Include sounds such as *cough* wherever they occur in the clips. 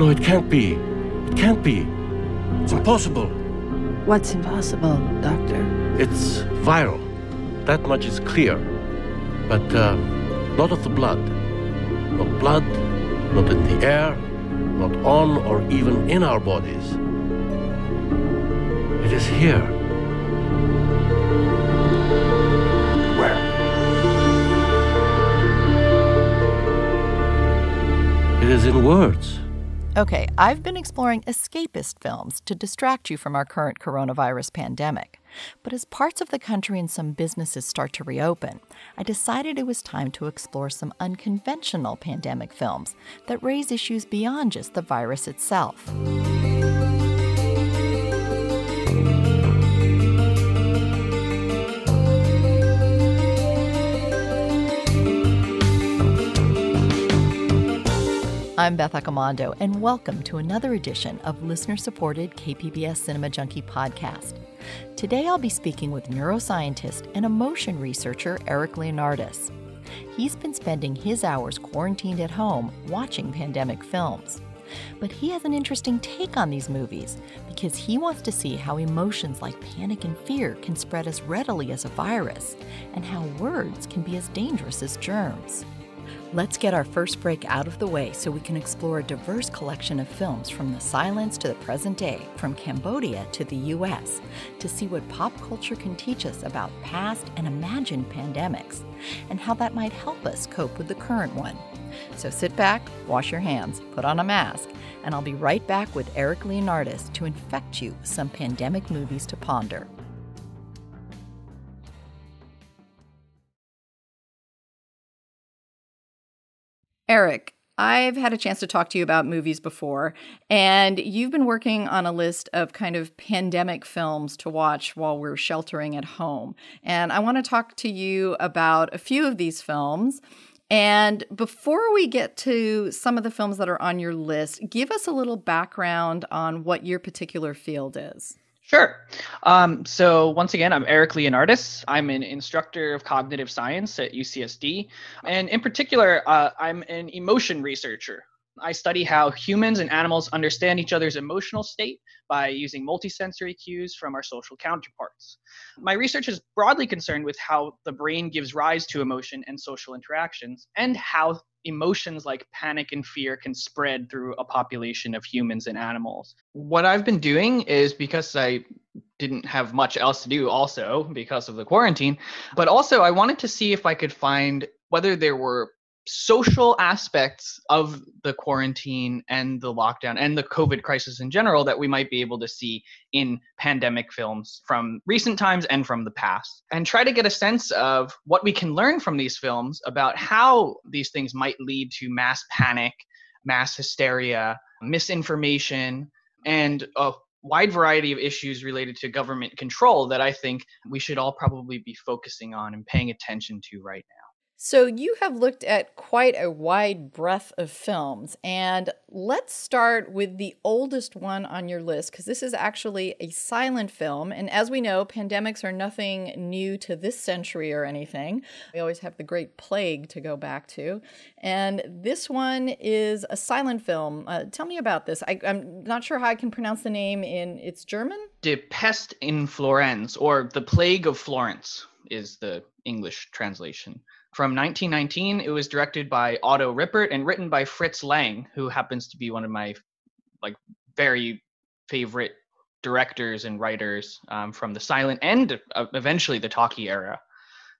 No, it can't be. It can't be. It's impossible. What's impossible, Doctor? It's viral. That much is clear. But uh, not of the blood. Not blood, not in the air, not on or even in our bodies. It is here. Where? It is in words. Okay, I've been exploring escapist films to distract you from our current coronavirus pandemic. But as parts of the country and some businesses start to reopen, I decided it was time to explore some unconventional pandemic films that raise issues beyond just the virus itself. I'm Beth Accomando, and welcome to another edition of listener supported KPBS Cinema Junkie podcast. Today I'll be speaking with neuroscientist and emotion researcher Eric Leonardis. He's been spending his hours quarantined at home watching pandemic films. But he has an interesting take on these movies because he wants to see how emotions like panic and fear can spread as readily as a virus, and how words can be as dangerous as germs. Let's get our first break out of the way so we can explore a diverse collection of films from the silence to the present day, from Cambodia to the US, to see what pop culture can teach us about past and imagined pandemics, and how that might help us cope with the current one. So sit back, wash your hands, put on a mask, and I'll be right back with Eric Leonardis to infect you with some pandemic movies to ponder. Eric, I've had a chance to talk to you about movies before, and you've been working on a list of kind of pandemic films to watch while we're sheltering at home. And I want to talk to you about a few of these films. And before we get to some of the films that are on your list, give us a little background on what your particular field is. Sure. Um, so once again, I'm Eric Leonardis. I'm an instructor of cognitive science at UCSD, and in particular, uh, I'm an emotion researcher. I study how humans and animals understand each other's emotional state by using multisensory cues from our social counterparts. My research is broadly concerned with how the brain gives rise to emotion and social interactions, and how emotions like panic and fear can spread through a population of humans and animals. What I've been doing is because I didn't have much else to do, also because of the quarantine, but also I wanted to see if I could find whether there were social aspects of the quarantine and the lockdown and the COVID crisis in general that we might be able to see in pandemic films from recent times and from the past, and try to get a sense of what we can learn from these films about how these things might lead to mass panic, mass hysteria, misinformation, and a wide variety of issues related to government control that I think we should all probably be focusing on and paying attention to right now. So, you have looked at quite a wide breadth of films, and let's start with the oldest one on your list because this is actually a silent film. And as we know, pandemics are nothing new to this century or anything. We always have the Great Plague to go back to. And this one is a silent film. Uh, tell me about this. I, am not sure how I can pronounce the name in it's German? De Pest in Florence, or The Plague of Florence, is the English translation. From 1919, it was directed by Otto Rippert and written by Fritz Lang, who happens to be one of my like very favorite directors and writers um, from the silent and uh, eventually the talkie era.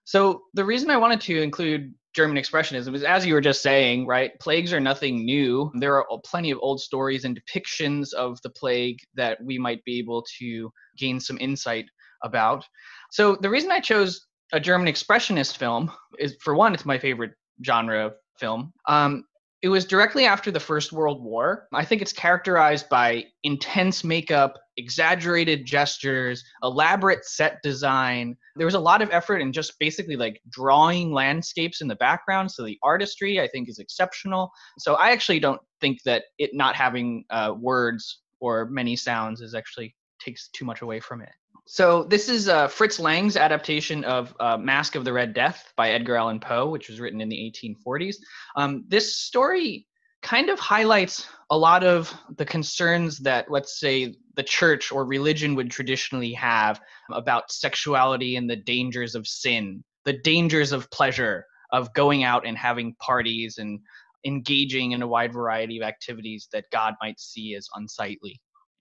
So the reason I wanted to include German expressionism is, as you were just saying, right? Plagues are nothing new. There are plenty of old stories and depictions of the plague that we might be able to gain some insight about. So the reason I chose a German expressionist film is for one, it's my favorite genre of film. Um, it was directly after the First World War. I think it's characterized by intense makeup, exaggerated gestures, elaborate set design. There was a lot of effort in just basically like drawing landscapes in the background. So the artistry, I think, is exceptional. So I actually don't think that it not having uh, words or many sounds is actually takes too much away from it. So this is uh, Fritz Lang's adaptation of uh, Masque of the Red Death by Edgar Allan Poe, which was written in the 1840s. Um, this story kind of highlights a lot of the concerns that, let's say, the church or religion would traditionally have about sexuality and the dangers of sin, the dangers of pleasure, of going out and having parties and engaging in a wide variety of activities that God might see as unsightly.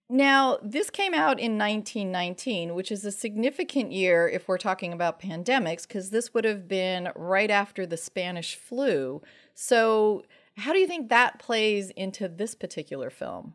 Now, this came out in 1919, which is a significant year if we're talking about pandemics, because this would have been right after the Spanish flu. So, how do you think that plays into this particular film?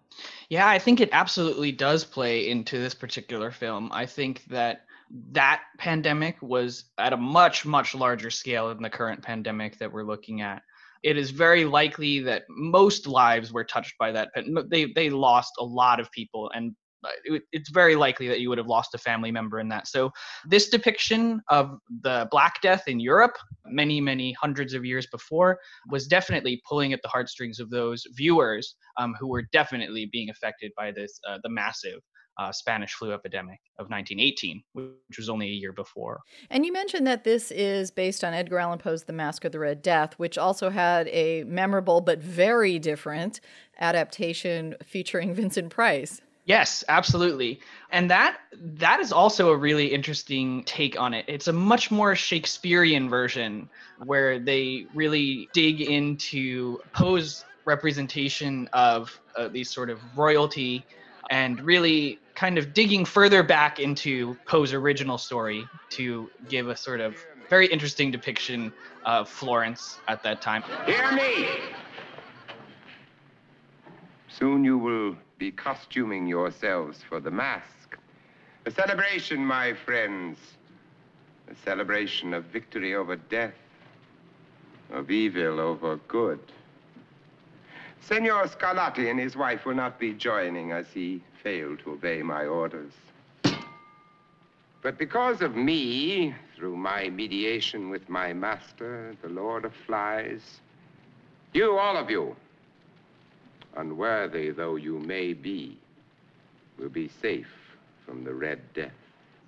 Yeah, I think it absolutely does play into this particular film. I think that that pandemic was at a much, much larger scale than the current pandemic that we're looking at it is very likely that most lives were touched by that. They they lost a lot of people, and uh, it's very likely that you would have lost a family member in that. So this depiction of the Black Death in Europe, many many hundreds of years before, was definitely pulling at the heartstrings of those viewers um, who were definitely being affected by this uh, the massive uh, Spanish flu epidemic of 1918, which was only a year before. And you mentioned that this is based on Edgar Allan Poe's The Masque of the Red Death, which also had a memorable but very different adaptation featuring *laughs* Vincent Price. Yes, absolutely. And that that is also a really interesting take on it. It's a much more Shakespearean version where they really dig into Poe's representation of uh, these sort of royalty and really kind of digging further back into Poe's original story to give a sort of very interesting depiction of Florence at that time. Hear me! Soon you will be costuming yourselves for the masque. A celebration, my friends. A celebration of victory over death, of evil over good. Senor Scarlatti and his wife will not be joining us. he failed to obey my orders. But because of me, through my mediation with my master, the Lord of Flies, you, all of you, unworthy though you may be, will be safe from the Red Death.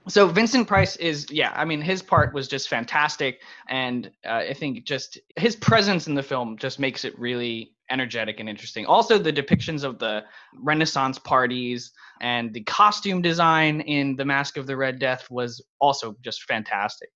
So Vincent Price is, yeah, I mean, his part was just fantastic, and uh, I think just his presence in the film just makes it really energetic and interesting. Also, the depictions of the Renaissance parties and the costume design in The Masque of the Red Death was also just fantastic.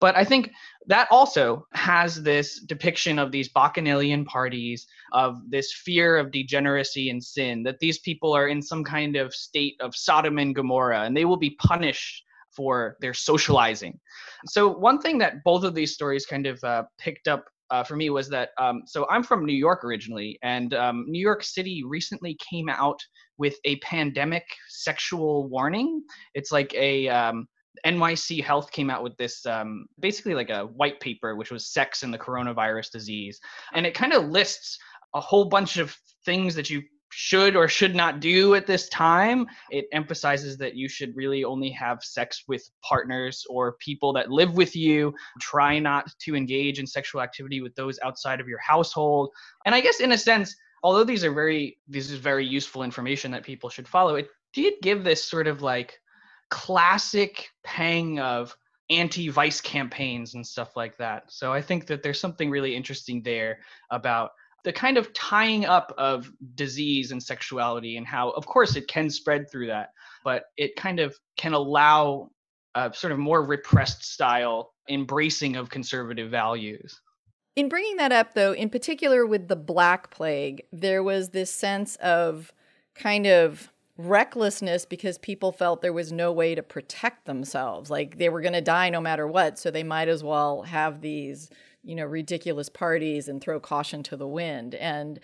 But I think that also has this depiction of these bacchanalian parties, of this fear of degeneracy and sin, that these people are in some kind of state of Sodom and Gomorrah, and they will be punished for their socializing. So, one thing that both of these stories kind of uh, picked up uh, for me was that um, so I'm from New York originally, and um, New York City recently came out with a pandemic sexual warning. It's like a um, NYC Health came out with this um, basically like a white paper, which was sex and the coronavirus disease, and it kind of lists a whole bunch of things that you should or should not do at this time. It emphasizes that you should really only have sex with partners or people that live with you. Try not to engage in sexual activity with those outside of your household. And I guess in a sense, although these are very this is very useful information that people should follow, it did give this sort of like classic pang of anti-vice campaigns and stuff like that. So I think that there's something really interesting there about the kind of tying up of disease and sexuality and how of course it can spread through that but it kind of can allow a sort of more repressed style embracing of conservative values. In bringing that up though in particular with the black plague there was this sense of kind of recklessness because people felt there was no way to protect themselves. Like they were going to die no matter what so they might as well have these you know, ridiculous parties and throw caution to the wind. And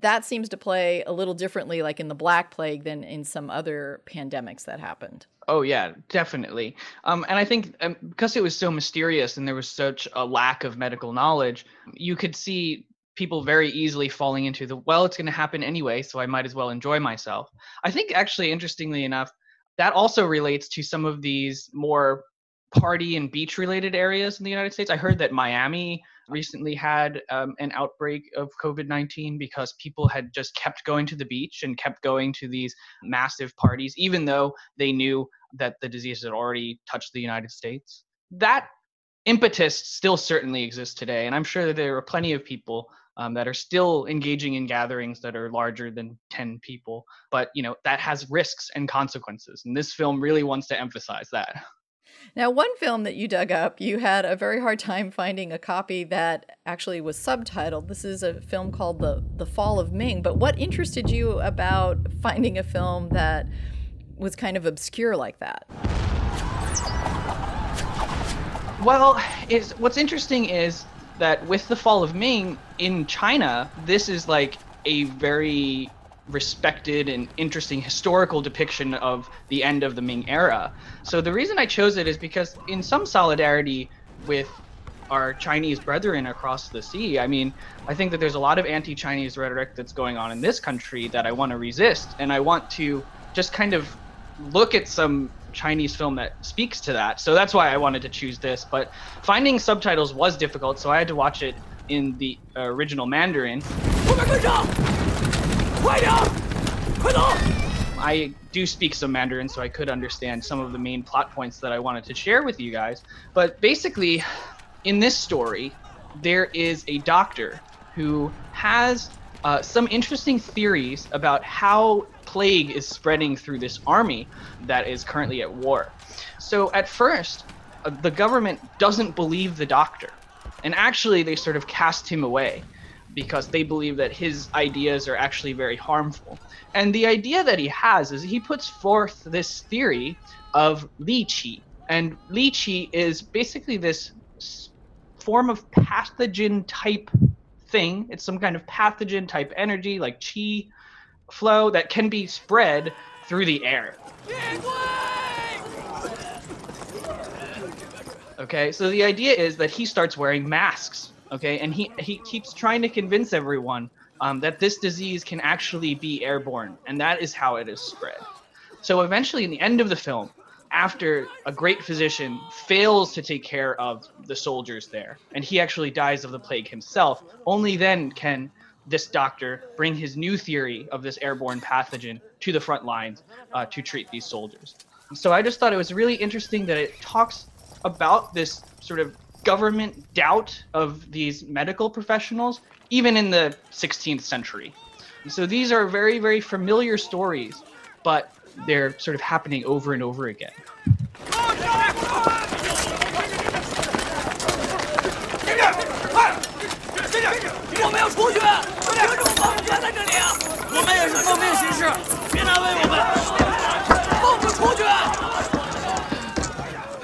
that seems to play a little differently, like in the Black Plague, than in some other pandemics that happened. Oh yeah, definitely. Um, and I think um, because it was so mysterious and there was such a lack of medical knowledge, you could see people very easily falling into the well, it's going to happen anyway, so I might as well enjoy myself. I think actually, interestingly enough, that also relates to some of these more party and beach related areas in the United States. I heard that Miami recently had um, an outbreak of COVID 19 because people had just kept going to the beach and kept going to these massive parties, even though they knew that the disease had already touched the United States. That impetus still certainly exists today. And I'm sure that there are plenty of people um, that are still engaging in gatherings that are larger than 10 people but you know that has risks and consequences and this film really wants to emphasize that now, one film that you dug up, you had a very hard time finding a copy that actually was subtitled. This is a film called The The Fall of Ming. But what interested you about finding a film that was kind of obscure like that? Well, is what's interesting is that with the fall of Ming in China, this is like a very respected and interesting historical depiction of the end of the Ming era. So the reason I chose it is because in some solidarity with our Chinese brethren across the sea, I mean, I think that there's a lot of anti-Chinese rhetoric that's going on in this country that I want to resist and I want to just kind of look at some Chinese film that speaks to that. So that's why I wanted to choose this, but finding subtitles was difficult, so I had to watch it in the original Mandarin. I do speak some Mandarin, so I could understand some of the main plot points that I wanted to share with you guys. But basically, in this story, there is a doctor who has uh, some interesting theories about how plague is spreading through this army that is currently at war. So at first, uh, the government doesn't believe the doctor, and actually they sort of cast him away because they believe that his ideas are actually very harmful. And the idea that he has is he puts forth this theory of Li Qi. And Li Qi is basically this form of pathogen type thing. It's some kind of pathogen type energy like Qi flow that can be spread through the air. Okay, so the idea is that he starts wearing masks okay? And he he keeps trying to convince everyone um, that this disease can actually be airborne and that is how it is spread. So eventually in the end of the film after a great physician fails to take care of the soldiers there and he actually dies of the plague himself only then can this doctor bring his new theory of this airborne pathogen to the front lines uh, to treat these soldiers. So i just thought it was really interesting that it talks about this sort of government doubt of these medical professionals, even in the 16th century. So these are very, very familiar stories, but they're sort of happening over and over again.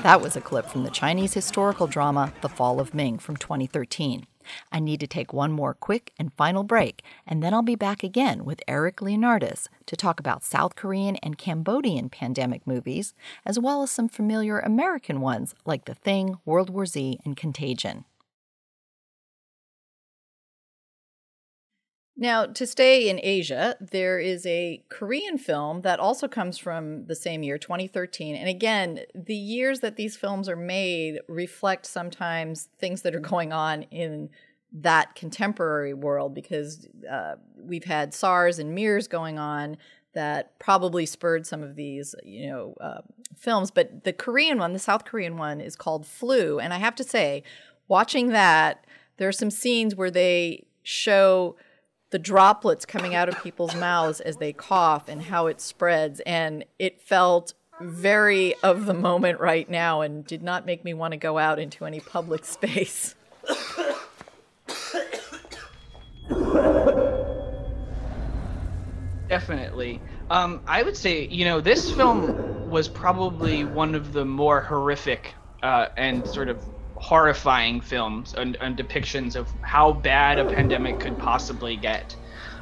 That was a clip from the Chinese historical drama The Fall of Ming from 2013. I need to take one more quick and final break, and then I'll be back again with Eric Leonardis to talk about South Korean and Cambodian pandemic movies, as well as some familiar American ones like The Thing, World War Z, and Contagion. Now, to stay in Asia, there is a Korean film that also comes from the same year, 2013. And again, the years that these films are made reflect sometimes things that are going on in that contemporary world because uh, we've had SARS and MERS going on that probably spurred some of these, you know, uh, films. But the Korean one, the South Korean one, is called Flu. And I have to say, watching that, there are some scenes where they show the droplets coming out of people's mouths as they cough and how it spreads. And it felt very of the moment right now and did not make me want to go out into any public space. *laughs* Definitely. Um, I would say, you know, this film was probably one of the more horrific uh, and sort of horrifying films and, and depictions of how bad a pandemic could possibly get.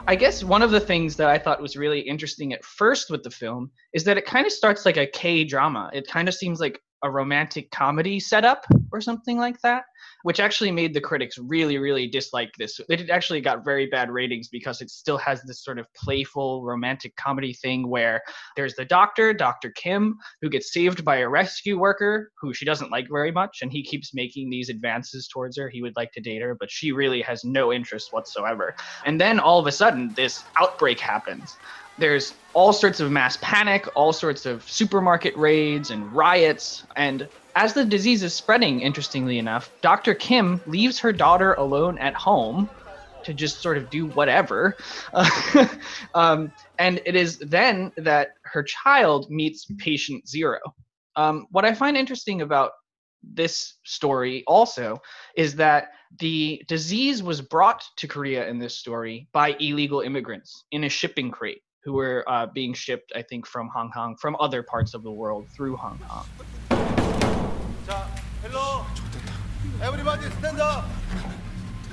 I guess one of the things that I thought was really interesting at first with the film is that it kind of starts like a K drama. It kind of seems like a romantic comedy setup or something like that which actually made the critics really, really dislike this. It actually got very bad ratings because it still has this sort of playful romantic comedy thing where there's the doctor, Dr. Kim, who gets saved by a rescue worker who she doesn't like very much, and he keeps making these advances towards her. He would like to date her, but she really has no interest whatsoever. And then all of a sudden, this outbreak happens there's all sorts of mass panic, all sorts of supermarket raids and riots, and as the disease is spreading, interestingly enough, Dr. Kim leaves her daughter alone at home to just sort of do whatever. *laughs* um, and it is then that her child meets patient zero. Um, what I find interesting about this story also is that the disease was brought to Korea in this story by illegal immigrants in a shipping crate who were uh, being shipped, I think, from Hong Kong, from other parts of the world through Hong Kong. 자, 헬로. Everybody stand up.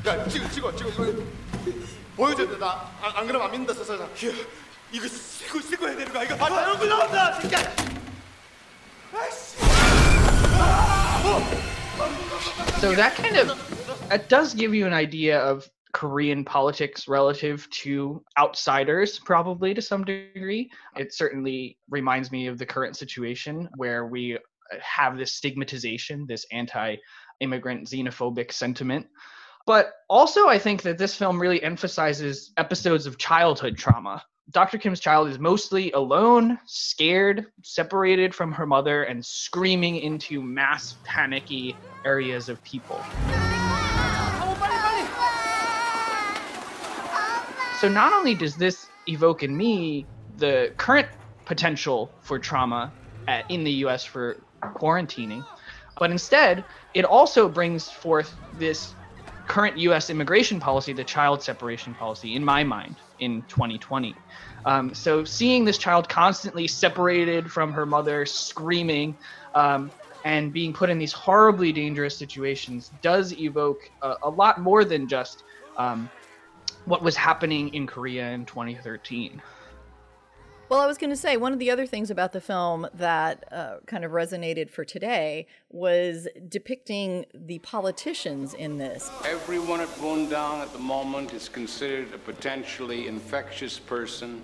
야, 찍어, 찍어, 찍어. 이거 보여줘야 돼. 나, 안, 안 그러면 안 믿는다. 자, 자, 자. 이거 쓰고, 쓰고 해야 되는 거야. 이거 아, 얼굴 나온다, 진짜. 아이씨. So that kind of that does give you an idea of Korean politics relative to outsiders, probably to some degree. It certainly reminds me of the current situation where we uh, have this stigmatization, this anti immigrant xenophobic sentiment. But also, I think that this film really emphasizes episodes of childhood trauma. Dr. Kim's child is mostly alone, scared, separated from her mother, and screaming into mass panicky areas of people. So not only does this evoke in me the current potential for trauma at, in the US for quarantining, but instead it also brings forth this current US immigration policy, the child separation policy, in my mind, in 2020. Um, so seeing this child constantly separated from her mother, screaming, um, and being put in these horribly dangerous situations does evoke a, a lot more than just um, what was happening in Korea in 2013. Well, I was going to say one of the other things about the film that uh, kind of resonated for today was depicting the politicians in this. Everyone at Wondown at the moment is considered a potentially infectious person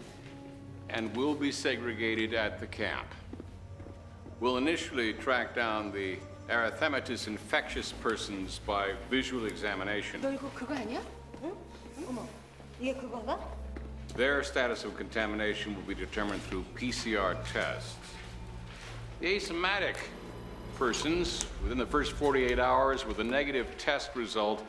and will be segregated at the camp. We'll initially track down the erythematous infectious persons by visual examination. 너 이거 그거 아니야? 응? 어머, 이게 그건가? Their status of contamination will be determined through PCR tests. The asymptomatic persons within the first 48 hours with a negative test result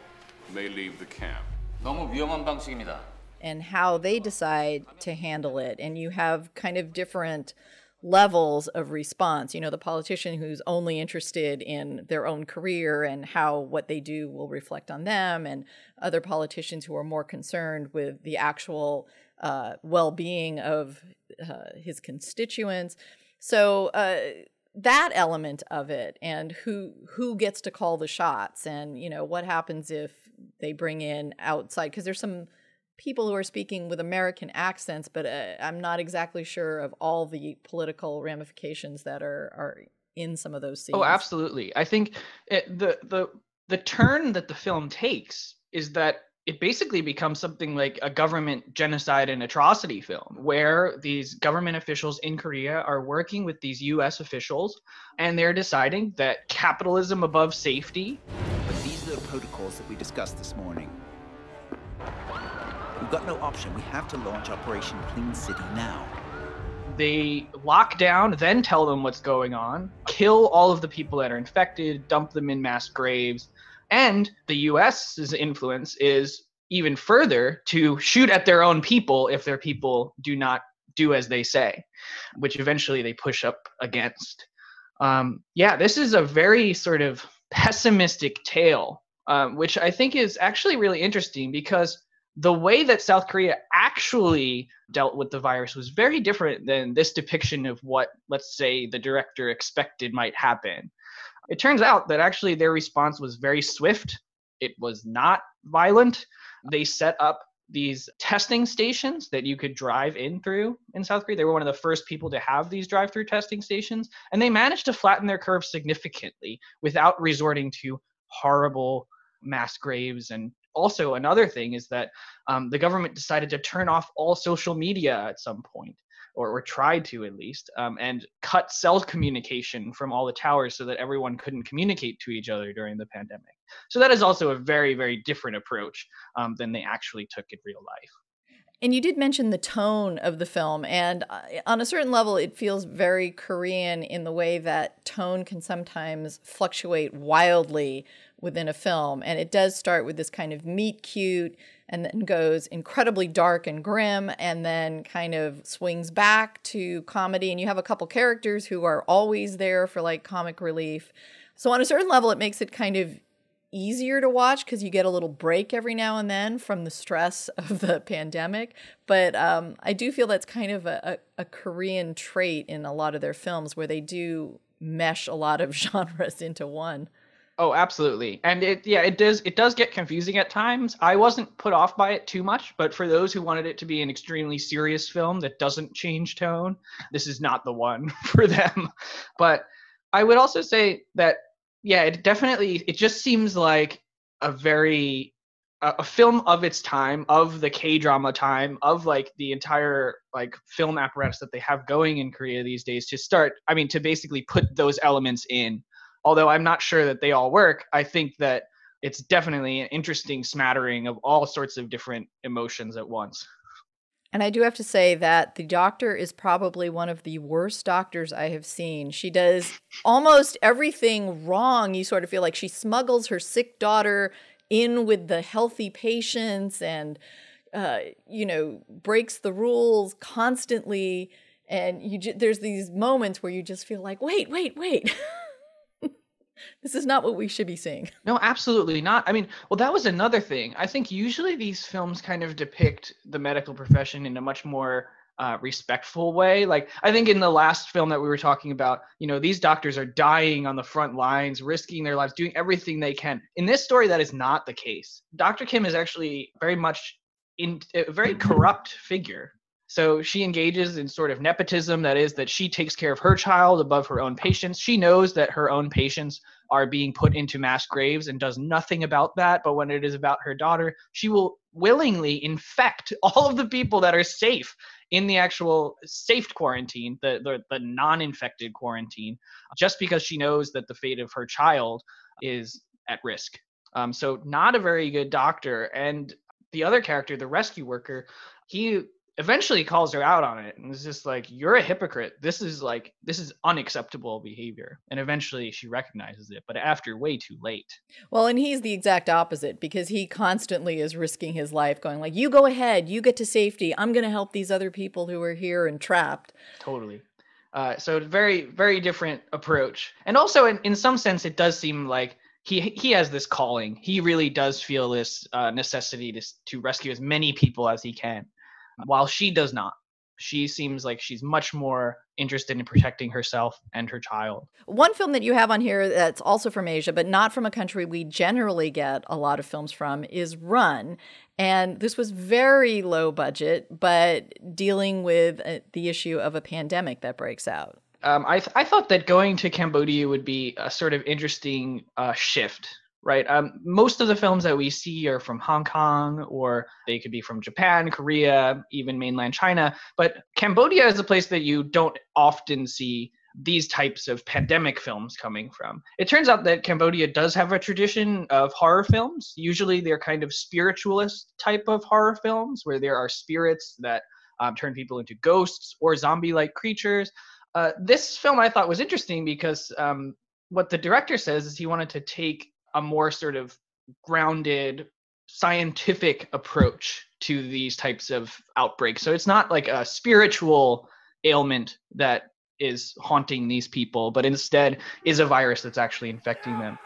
may leave the camp. 너무 위험한 방식입니다. and how they decide to handle it. And you have kind of different levels of response. You know, the politician who's only interested in their own career and how what they do will reflect on them, and other politicians who are more concerned with the actual uh, well being of uh, his constituents. So, uh, that element of it and who who gets to call the shots and you know what happens if they bring in outside because there's some people who are speaking with American accents, but uh, I'm not exactly sure of all the political ramifications that are are in some of those scenes. Oh, absolutely. I think it, the the the turn that the film takes is that it basically becomes something like a government genocide and atrocity film where these government officials in Korea are working with these US officials and they're deciding that capitalism above safety But these are the protocols that we discussed this morning. We've got no option. We have to launch Operation Clean City now. they lock down, then tell them what's going on, kill all of the people that are infected, dump them in mass graves, and the US's influence is even further to shoot at their own people if their people do not do as they say, which eventually they push up against. Um, yeah, this is a very sort of pessimistic tale, um, which I think is actually really interesting because the way that South Korea actually dealt with the virus was very different than this depiction of what, let's say, the director expected might happen. It turns out that actually their response was very swift. It was not violent. They set up these testing stations that you could drive in through in South Korea. They were one of the first people to have these drive through testing stations, and they managed to flatten their curve significantly without resorting to horrible mass graves and also another thing is that um, the government decided to turn off all social media at some point or, or tried to at least um, and cut cell communication from all the towers so that everyone couldn't communicate to each other during the pandemic. So that is also a very very different approach um, than they actually took in real life. And you did mention the tone of the film, and uh, on a certain level, it feels very Korean in the way that tone can sometimes fluctuate wildly within a film. And it does start with this kind of meet cute and then goes incredibly dark and grim and then kind of swings back to comedy. And you have a couple characters who are always there for like comic relief. So, on a certain level, it makes it kind of easier to watch because you get a little break every now and then from the stress *laughs* of the pandemic. But um, I do feel that's kind of a, a, a, Korean trait in a lot of their films where they do mesh a lot of *laughs* genres into one. Oh, absolutely. And it yeah, it does it does get confusing at times. I wasn't put off by it too much, but for those who wanted it to be an extremely serious film that doesn't change tone, this is not the one *laughs* for them. But I would also say that yeah, it definitely it just seems like a very a, a film of its time, of the K drama time, of like the entire like film apparatus that they have going in Korea these days to start. I mean, to basically put those elements in. Although I'm not sure that they all work, I think that it's definitely an interesting smattering of all sorts of different emotions at once. And I do have to say that the doctor is probably one of the worst doctors I have seen. She does almost everything wrong. You sort of feel like she smuggles her sick daughter in with the healthy patients and, uh, you know, breaks the rules constantly. And you, ju- there's these moments where you just feel like, wait, wait, wait. *laughs* this is not what we should be seeing. No, absolutely not. I mean, well, that was another thing. I think usually these films kind of depict the medical profession in a much more uh, respectful way. Like I think in the last film that we were talking about, you know, these doctors are dying on the front lines, risking their lives, doing everything they can. In this story, that is not the case. Dr. Kim is actually very much in a very corrupt figure. So she engages in sort of nepotism, that is, that she takes care of her child above her own patients. She knows that her own patients are being put into mass graves and does nothing about that. But when it is about her daughter, she will willingly infect *laughs* all of the people that are safe in the actual safe quarantine, the, the, the non infected quarantine, just because she knows that the fate of her child is at risk. Um, so, not a very good doctor. And the other character, the rescue worker, he eventually calls her out on it and is just like you're a hypocrite. This is like this is unacceptable behavior. And eventually she recognizes it but after way too late. Well and he's the exact opposite because he constantly is risking his life going like you go ahead you get to safety. I'm going to help these other people who are here and trapped. Totally. Uh, so very very different approach. And also in, in some sense it does seem like he he has this calling. He really does feel this uh, necessity to, to rescue as many people as he can while she does not. She seems like she's much more interested in protecting herself and her child. One film that you have on here that's also from Asia, but not from a country we generally get a lot of films from, is Run. And this was very low budget, but dealing with uh, the issue of a pandemic that breaks out. Um, I, th- I thought that going to Cambodia would be a sort of interesting uh, shift right? Um, most of the films that we see are from Hong Kong, or they could be from Japan, Korea, even mainland China. But Cambodia is a place that you don't often see these types of pandemic films coming from. It turns out that Cambodia does have a tradition of horror films. Usually they're kind of spiritualist type of horror films where there are spirits that um, turn people into ghosts or zombie like creatures. Uh, this film I thought was interesting because um, what the director says is he wanted to take a more sort of grounded scientific approach to these types of outbreaks. So it's not like a spiritual ailment that is haunting these people, but instead is a virus that's actually infecting them.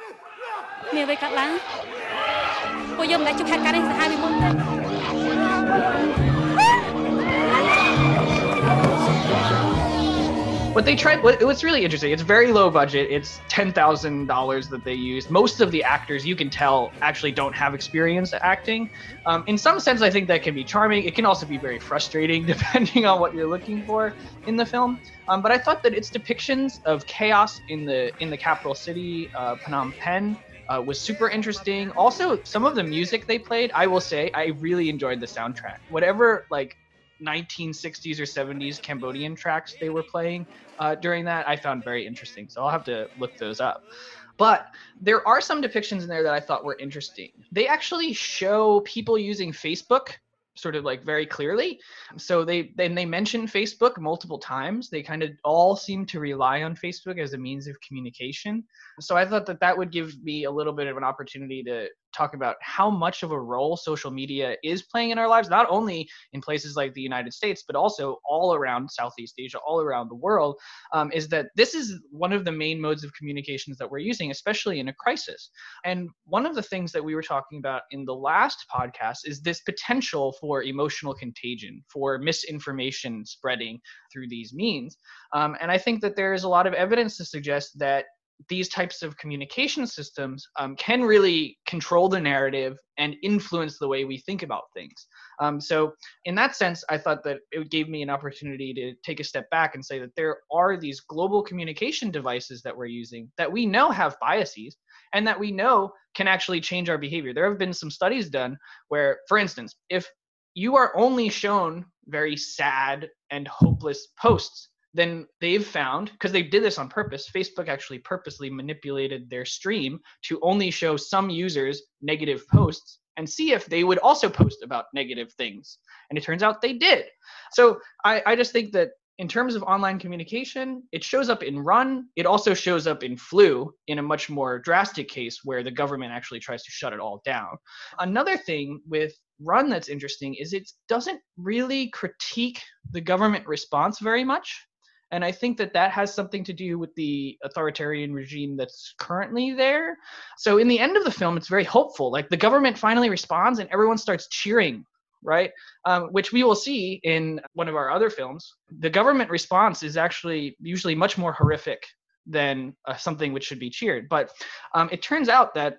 What they tried what, what's really interesting it's very low budget it's $10000 that they used most of the actors you can tell actually don't have experience acting um, in some sense i think that can be charming it can also be very frustrating *laughs* depending on what you're looking for in the film um, but i thought that its depictions of chaos in the in the capital city uh, phnom penh uh, was super interesting. Also, some of the music they played, I will say, I really enjoyed the soundtrack. Whatever like 1960s or 70s Cambodian tracks they were playing uh, during that, I found very interesting. So I'll have to look those up. But there are some depictions in there that I thought were interesting. They actually show people using Facebook sort of like very clearly. So they then they mention Facebook multiple times. They kind of all seem to rely on Facebook as a means of communication. So I thought that that would give me a little bit of an opportunity to talk about how much of a role social media is playing in our lives, not only in places like the United States, but also all around Southeast Asia, all around the world, um, is that this is one of the main modes of communications that we're using, especially in a crisis. And one of the things that we were talking about in the last podcast is this potential for emotional contagion, for misinformation spreading through these means. Um, and I think that there is a lot of evidence to suggest that these types of communication systems um, can really control the narrative and influence the way we think about things. Um, so, in that sense, I thought that it gave me an opportunity to take a step back and say that there are these global communication devices that we're using that we know have biases and that we know can actually change our behavior. There have been some studies done where, for instance, if you are only shown very sad and hopeless posts then they've found because they did this on purpose facebook actually purposely manipulated their stream to only show some users negative posts and see if they would also post about negative things and it turns out they did so i, I just think that in terms of online communication, it shows up in Run. It also shows up in Flu in a much more drastic case where the government actually tries to shut it all down. Another thing with Run that's interesting is it doesn't really critique the government response very much. And I think that that has something to do with the authoritarian regime that's currently there. So in the end of the film, it's very hopeful. Like the government finally responds and everyone starts cheering right? Um, which we will see in one of our other films. The government response is actually usually much more horrific than uh, something which should be cheered. But um, it turns out that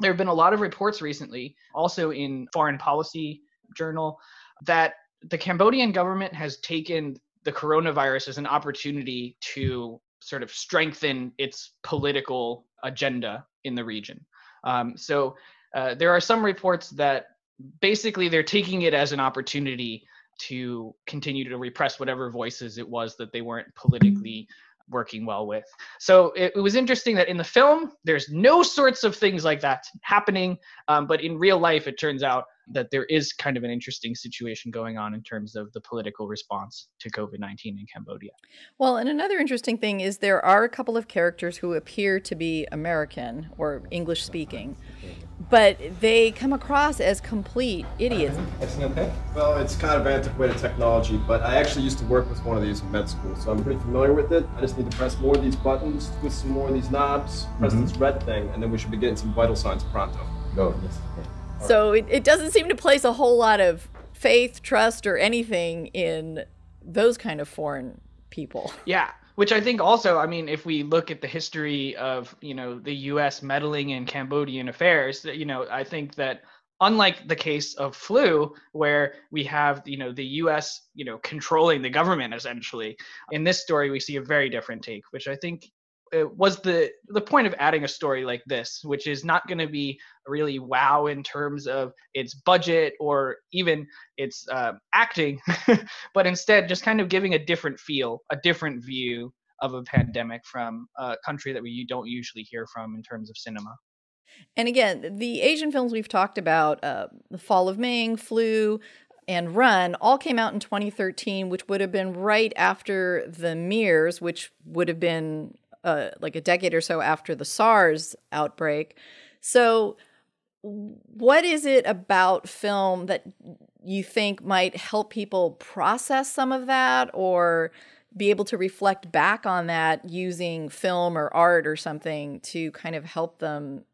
there have been a lot of reports recently, also in Foreign Policy Journal, that the Cambodian government has taken the coronavirus as an opportunity to sort of strengthen its political agenda in the region. Um, so uh, there are some reports that basically they're taking it as an opportunity to continue to repress whatever voices it was that they weren't politically working well with. So it, it, was interesting that in the film, there's no sorts of things like that happening. Um, but in real life, it turns out that there is kind of an interesting situation going on in terms of the political response to COVID 19 in Cambodia. Well, and another interesting thing is there are a couple of characters who appear to be American or English speaking, but they come across as complete idiots. okay? Well, it's kind of antiquated technology, but I actually used to work with one of these in med school, so I'm pretty familiar with it. I just need to press more of these buttons, twist some more of these knobs, press mm-hmm. this red thing, and then we should be getting some vital signs pronto. Go. Yes. So it, it doesn't seem to place a whole lot of faith, trust, or anything in those kind of foreign people. *laughs* Yeah, which I think also, I mean, if we look at the history of you know the U.S. meddling in Cambodian affairs, you know, I think that unlike the case of flu where we have you know the us you know controlling the government essentially in this story we see a very different take which i think was the the point of adding a story like this, which is not going to be really wow in terms of its budget or even its uh, acting, *laughs* but instead just kind of giving a different feel, a different view of a pandemic from a country that we don't usually hear from in terms of cinema. And again, the Asian films we've talked about, uh, The Fall of Ming, Flu, and Run all came out in 2013, which would have been right after the MERS, which would have been uh, like a decade or so after the SARS outbreak. So, what is it about film that you think might help people process some of that or be able to reflect back on that using film or art or something to kind of help them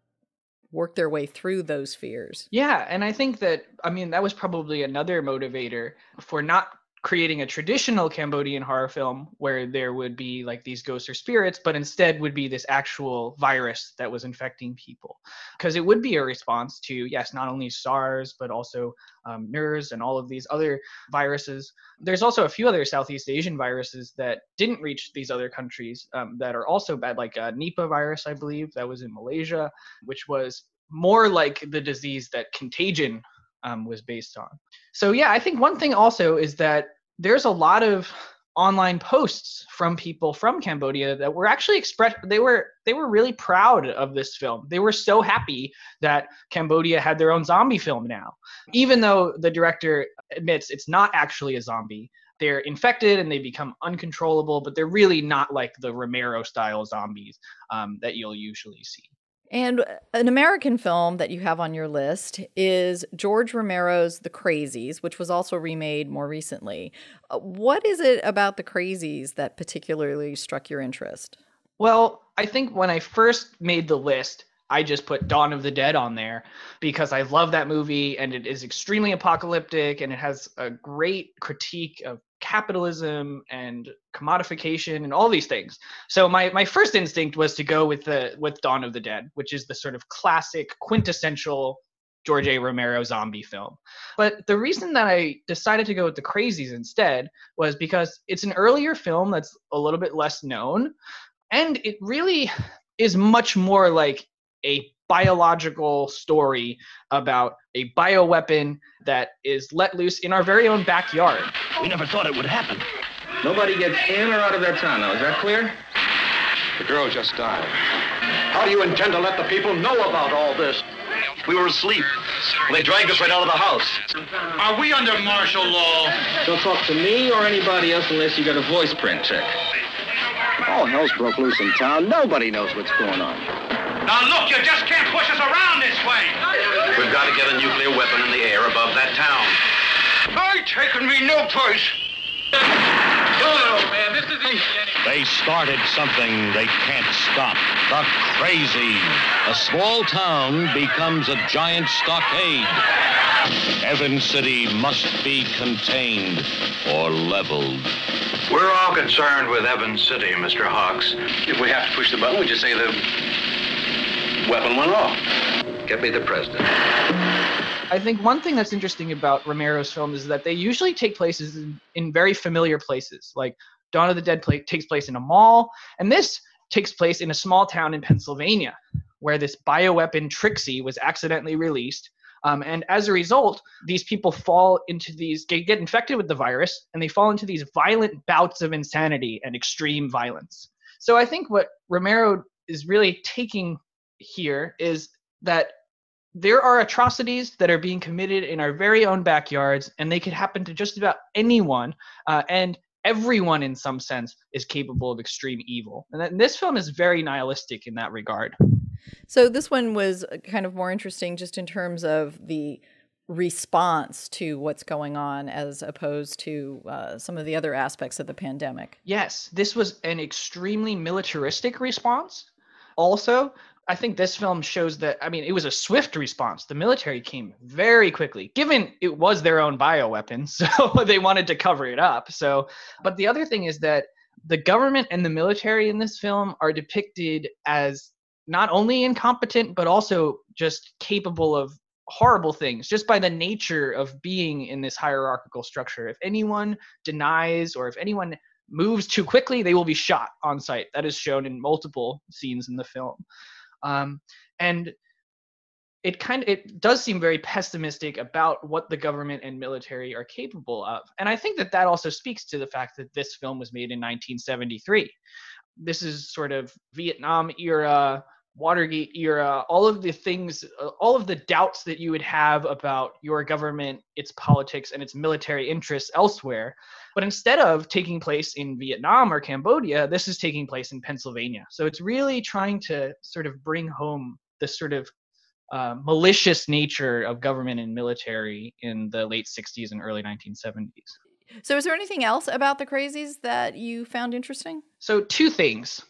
work their way through those fears? Yeah, and I think that I mean that was probably another motivator for not creating a traditional Cambodian horror film where there would be like these ghosts or spirits, but instead would be this actual virus that was infecting people. Because it would be a response to, yes, not only SARS, but also um, MERS and all of these other viruses. There's also a few other Southeast Asian viruses that didn't reach these other countries um, that are also bad, like uh, Nipah virus, I believe, that was in Malaysia, which was more like the disease that Contagion um, was based on. So yeah, I think one thing also is that there's a lot of online posts from people from Cambodia that were actually expressed they were they were really proud of this film. They were so happy that Cambodia had their own zombie film now. Even though the director admits it's not actually a zombie. They're infected and they become uncontrollable, but they're really not like the Romero style zombies um, that you'll usually see. And an American film that you have on your list is George Romero's The Crazies, which was also remade more recently. Uh, what is it about The Crazies that particularly struck your interest? Well, I think when I first made the list, I just put Dawn of the Dead on there because I love that movie and it is extremely apocalyptic and it has a great critique of capitalism and commodification and all these things. So my my first instinct was to go with the with Dawn of the Dead, which is the sort of classic quintessential George A. Romero zombie film. But the reason that I decided to go with The Crazies instead was because it's an earlier film that's a little bit less known and it really is much more like a biological story about a bioweapon that is let loose in our very own backyard. We never thought it would happen. Nobody gets in or out of that town now. Is that clear? The girl just died. How do you intend to let the people know about all this? We were asleep. They dragged us right out of the house. Are we under martial law? Don't talk to me or anybody else unless you got a voice print check. All hell's broke loose in town. Nobody knows what's going on. Now look, you just can't push us around this way. We've got to get a nuclear weapon in the air above that town. I taking me no place. Oh, man, this is They started something they can't stop. The crazy. A small town becomes a giant stockade. Evans City must be contained or leveled. We're all concerned with Evans City, Mr. Hawks. If we have to push the button, we just say the weapon went off. Get me the president. I think one thing that's interesting about Romero's films is that they usually take places in, in very familiar places. Like Dawn of the Dead play, takes place in a mall, and this takes place in a small town in Pennsylvania, where this bioweapon Trixie was accidentally released. Um, and as a result, these people fall into these, get, get infected with the virus, and they fall into these violent bouts of insanity and extreme violence. So I think what Romero is really taking here is that there are atrocities that are being committed in our very own backyards, and they could happen to just about anyone. Uh, and everyone, in some sense, is capable of extreme evil. And, that, and this film is very nihilistic in that regard. So this one was kind of more interesting just in terms of the response to what's going on as opposed to uh, some of the other aspects of the pandemic. Yes, this was an extremely militaristic response. Also, I think this film shows that I mean it was a swift response. The military came very quickly, given it was their own bioweapon, *laughs* so they wanted to cover it up. So, but the other thing is that the government and the military in this film are depicted as not only incompetent but also just capable of horrible things just by the nature of being in this hierarchical structure. If anyone denies or if anyone moves too quickly, they will be shot on sight. That is shown in multiple scenes in the film. Um, and it kind of it does seem very pessimistic about what the government and military are capable of. And i think that that also speaks to the fact that this film was made in 1973 this is sort of vietnam era watergate era all of the things uh, all of the doubts that you would have about your government its politics and its military interests elsewhere but instead of taking place in Vietnam or Cambodia, this is taking place in Pennsylvania. So it's really trying to sort of bring home this sort of uh, malicious nature of government and military in the late 60s and early 1970s. So, is there anything else about the crazies that you found interesting? So, two things.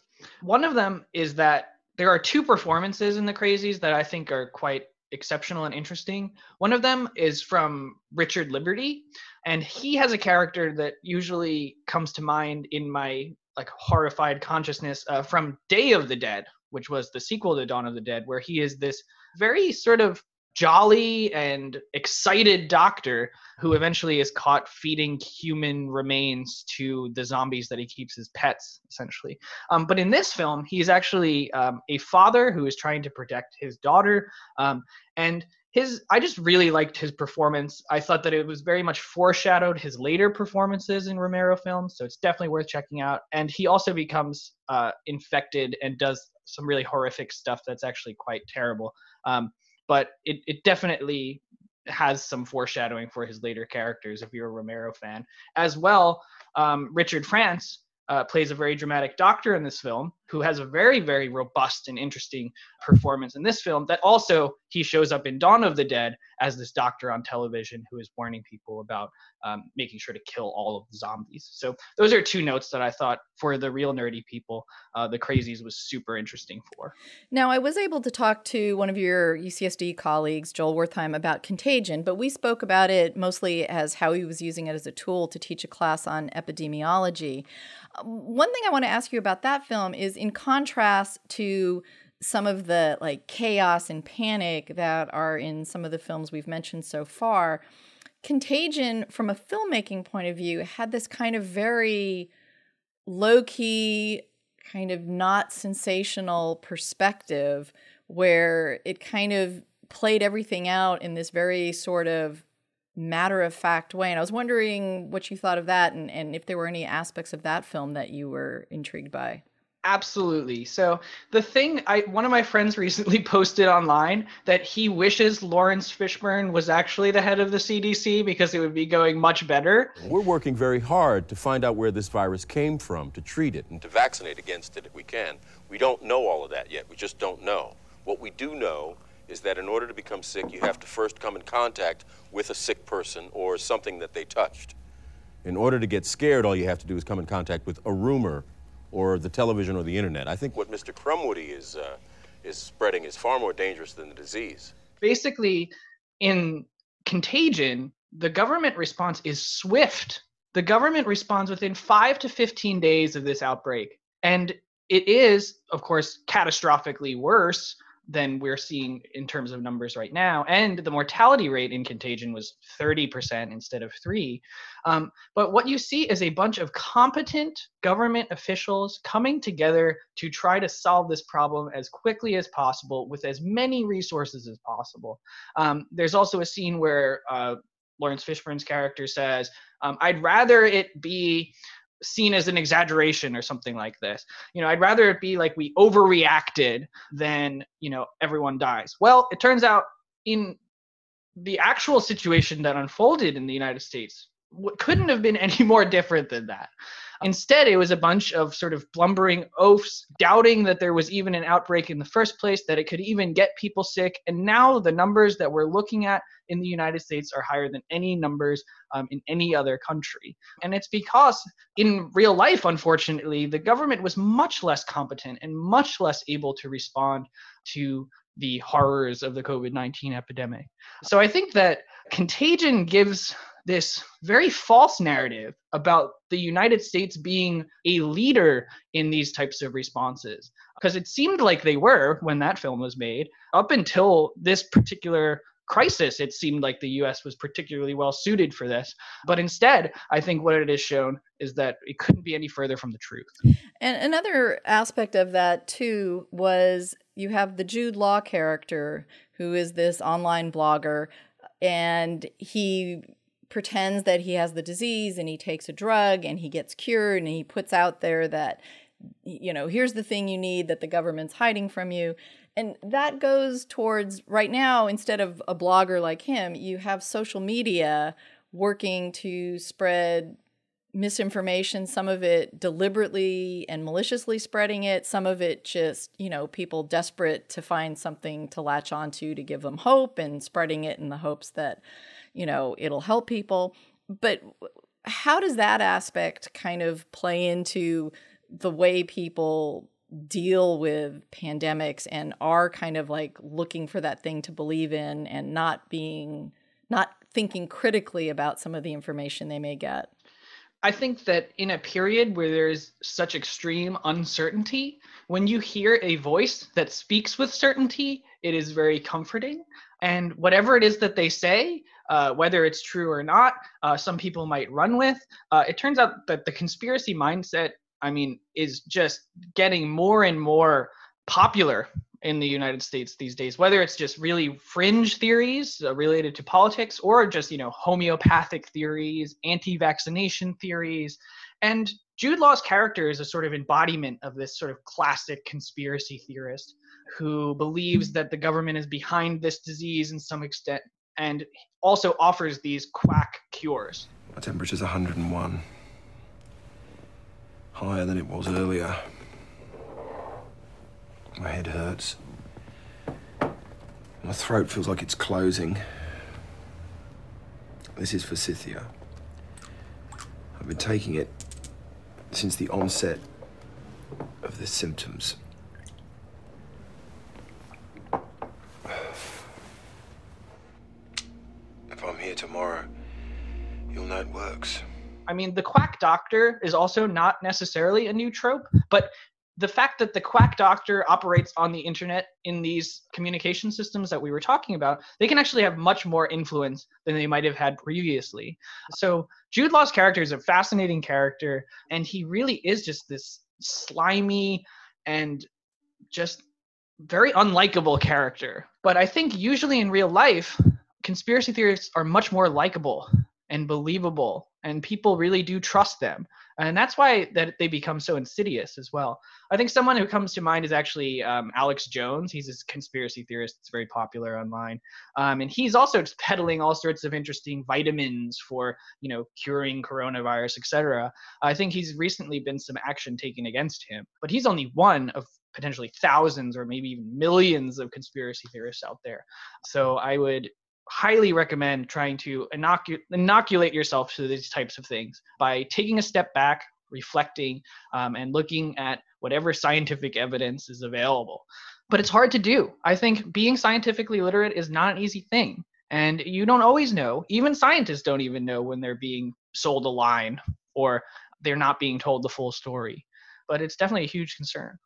One of them is that there are two performances in the crazies that I think are quite exceptional and interesting. One of them is from Richard Liberty, and he has a character that usually comes to mind in my like horrified consciousness uh, from Day of the Dead, which was the sequel to Dawn of the Dead, where he is this very sort of jolly and excited doctor who eventually is caught feeding human remains to the zombies that he keeps as pets, essentially. Um, but in this film, he's actually um, a father who is trying to protect his daughter. Um, and his, I just really liked his performance. I thought that it was very much foreshadowed his later performances in Romero films, so it's definitely worth checking out. And he also becomes uh, infected and does some really horrific stuff that's actually quite terrible. Um, but it, it definitely has some foreshadowing for his later characters if you're a Romero fan. As well, um, Richard France uh, plays a very dramatic doctor in this film who has a very, very robust and interesting performance in this film. That also he shows up in Dawn of the Dead as this doctor on television who is warning people about um, making sure to kill all of the zombies. So those are two notes that I thought for the real nerdy people, uh, the crazies was super interesting for. Now, I was able to talk to one of your UCSD colleagues, Joel Wertheim, about Contagion, but we spoke about it mostly as how he was using it as a tool to teach a class on epidemiology. One thing I want to ask you about that film is in contrast to some of the like chaos and panic that are in some of the films we've mentioned so far, Contagion, from a filmmaking point of view, had this kind of very low key, kind of not sensational perspective where it kind of played everything out in this very sort of matter of fact way. And I was wondering what you thought of that and, and if there were any aspects of that film that you were intrigued by. Absolutely. So the thing I one of my friends *laughs* recently posted online that he wishes Laurence Fishburne was actually the head of the CDC because it would be going much better. We're working very hard to find out where this virus came from, to treat it and to vaccinate against it if we can. We don't know all of that yet. We just don't know. What we do know is that in order to become sick, you have to first come in contact with a sick person or something that they touched. In order to get scared, all you have to do is come in contact with a rumor or the television or the internet. I think what Mr. Krumwiede is, uh, is spreading is far more dangerous than the disease. Basically, in contagion, the government response is swift. The government responds within five to 15 days of this outbreak. And it is, of course, catastrophically worse than we're seeing in terms of numbers right now. And the mortality rate in contagion was 30% instead of 3. Um, but what you see is a bunch of competent government officials coming together to try to solve this problem as quickly as possible with as many resources as possible. Um, there's also a scene where uh, Laurence Fishburne's character says, um, I'd rather it be seen as an exaggeration or something like this. You know, I'd rather it be like we overreacted than, you know, everyone dies. Well, it turns out in the actual situation that unfolded in the United States couldn't have been *laughs* any more different than that. Instead, it was a bunch of sort of blumbering oafs, doubting that there was even an outbreak in the first place, that it could even get people sick. And now the numbers that we're looking at in the United States are higher than any numbers um, in any other country. And it's because in real life, unfortunately, the government was much less competent and much less able to respond to the horrors of the COVID 19 epidemic. So I think that contagion gives this very false narrative about the United States being a leader in these types of responses. Because it seemed like they were when that film was made. Up until this particular crisis, it seemed like the US was particularly well suited for this. But instead, I think what it has shown is that it couldn't be any further from the truth. And another aspect of that, too, was you have the Jude Law character, who is this online blogger, and he pretends that he has the disease and he takes a drug and he gets cured and he puts out there that you know here's the thing you need that the government's hiding from you. And that goes towards right now instead of a blogger like him you have social media working to spread misinformation some of it deliberately and maliciously spreading it some of it just you know people desperate to find something to latch onto to give them hope and spreading it in the hopes that you know, it'll help people. But how does that aspect kind of play into the way people deal with pandemics and are kind of like looking for that thing to believe in and not being not thinking critically about some of the information they may get I think that in a period where there's such extreme uncertainty, when you hear a voice that speaks with certainty, it is very comforting. And whatever it is that they say, uh, whether it's true or not, uh, some people might run with. Uh, it turns out that the conspiracy mindset, I mean, is just getting more and more popular in the United States these days, whether it's just really fringe theories uh, related to politics or just, you know, homeopathic theories, anti-vaccination theories. And Jude Law's character is a sort of embodiment of this sort of classic conspiracy theorist who believes that the government is behind this disease in some extent and also offers these quack cures. My temperature's 101. Higher than it was earlier. My head hurts. My throat feels like it's closing. This is for forsythia. I've been taking it since the onset of the symptoms. If I'm here tomorrow, you'll know it works. I mean, the quack doctor is also not necessarily a new trope, but the fact that the quack doctor operates on the internet in these communication systems that we were talking about, they can actually have much more influence than they might have had previously. So Jude Law's character is a fascinating character, and he really is just this slimy and just very unlikable character. But I think usually in real life, conspiracy theorists are much more likable and believable and people really do trust them. And that's why that they become so insidious as well. I think someone who comes to mind is actually um, alex jones. He's a conspiracy theorist. That's very popular online. Um, and he's also peddling all sorts of interesting vitamins for you know curing coronavirus etc i think he's recently been some action taken against him. But he's only one of potentially thousands or maybe even millions of conspiracy theorists out there. So i would highly recommend trying to inocu- inoculate yourself to these types of things by taking a step back, reflecting, um, and looking at whatever scientific evidence is available. But it's hard to do. I think being scientifically literate is not an easy thing. And you don't always know. Even scientists don't even know when they're being sold a line or they're not being told the full story. But it's definitely a huge concern.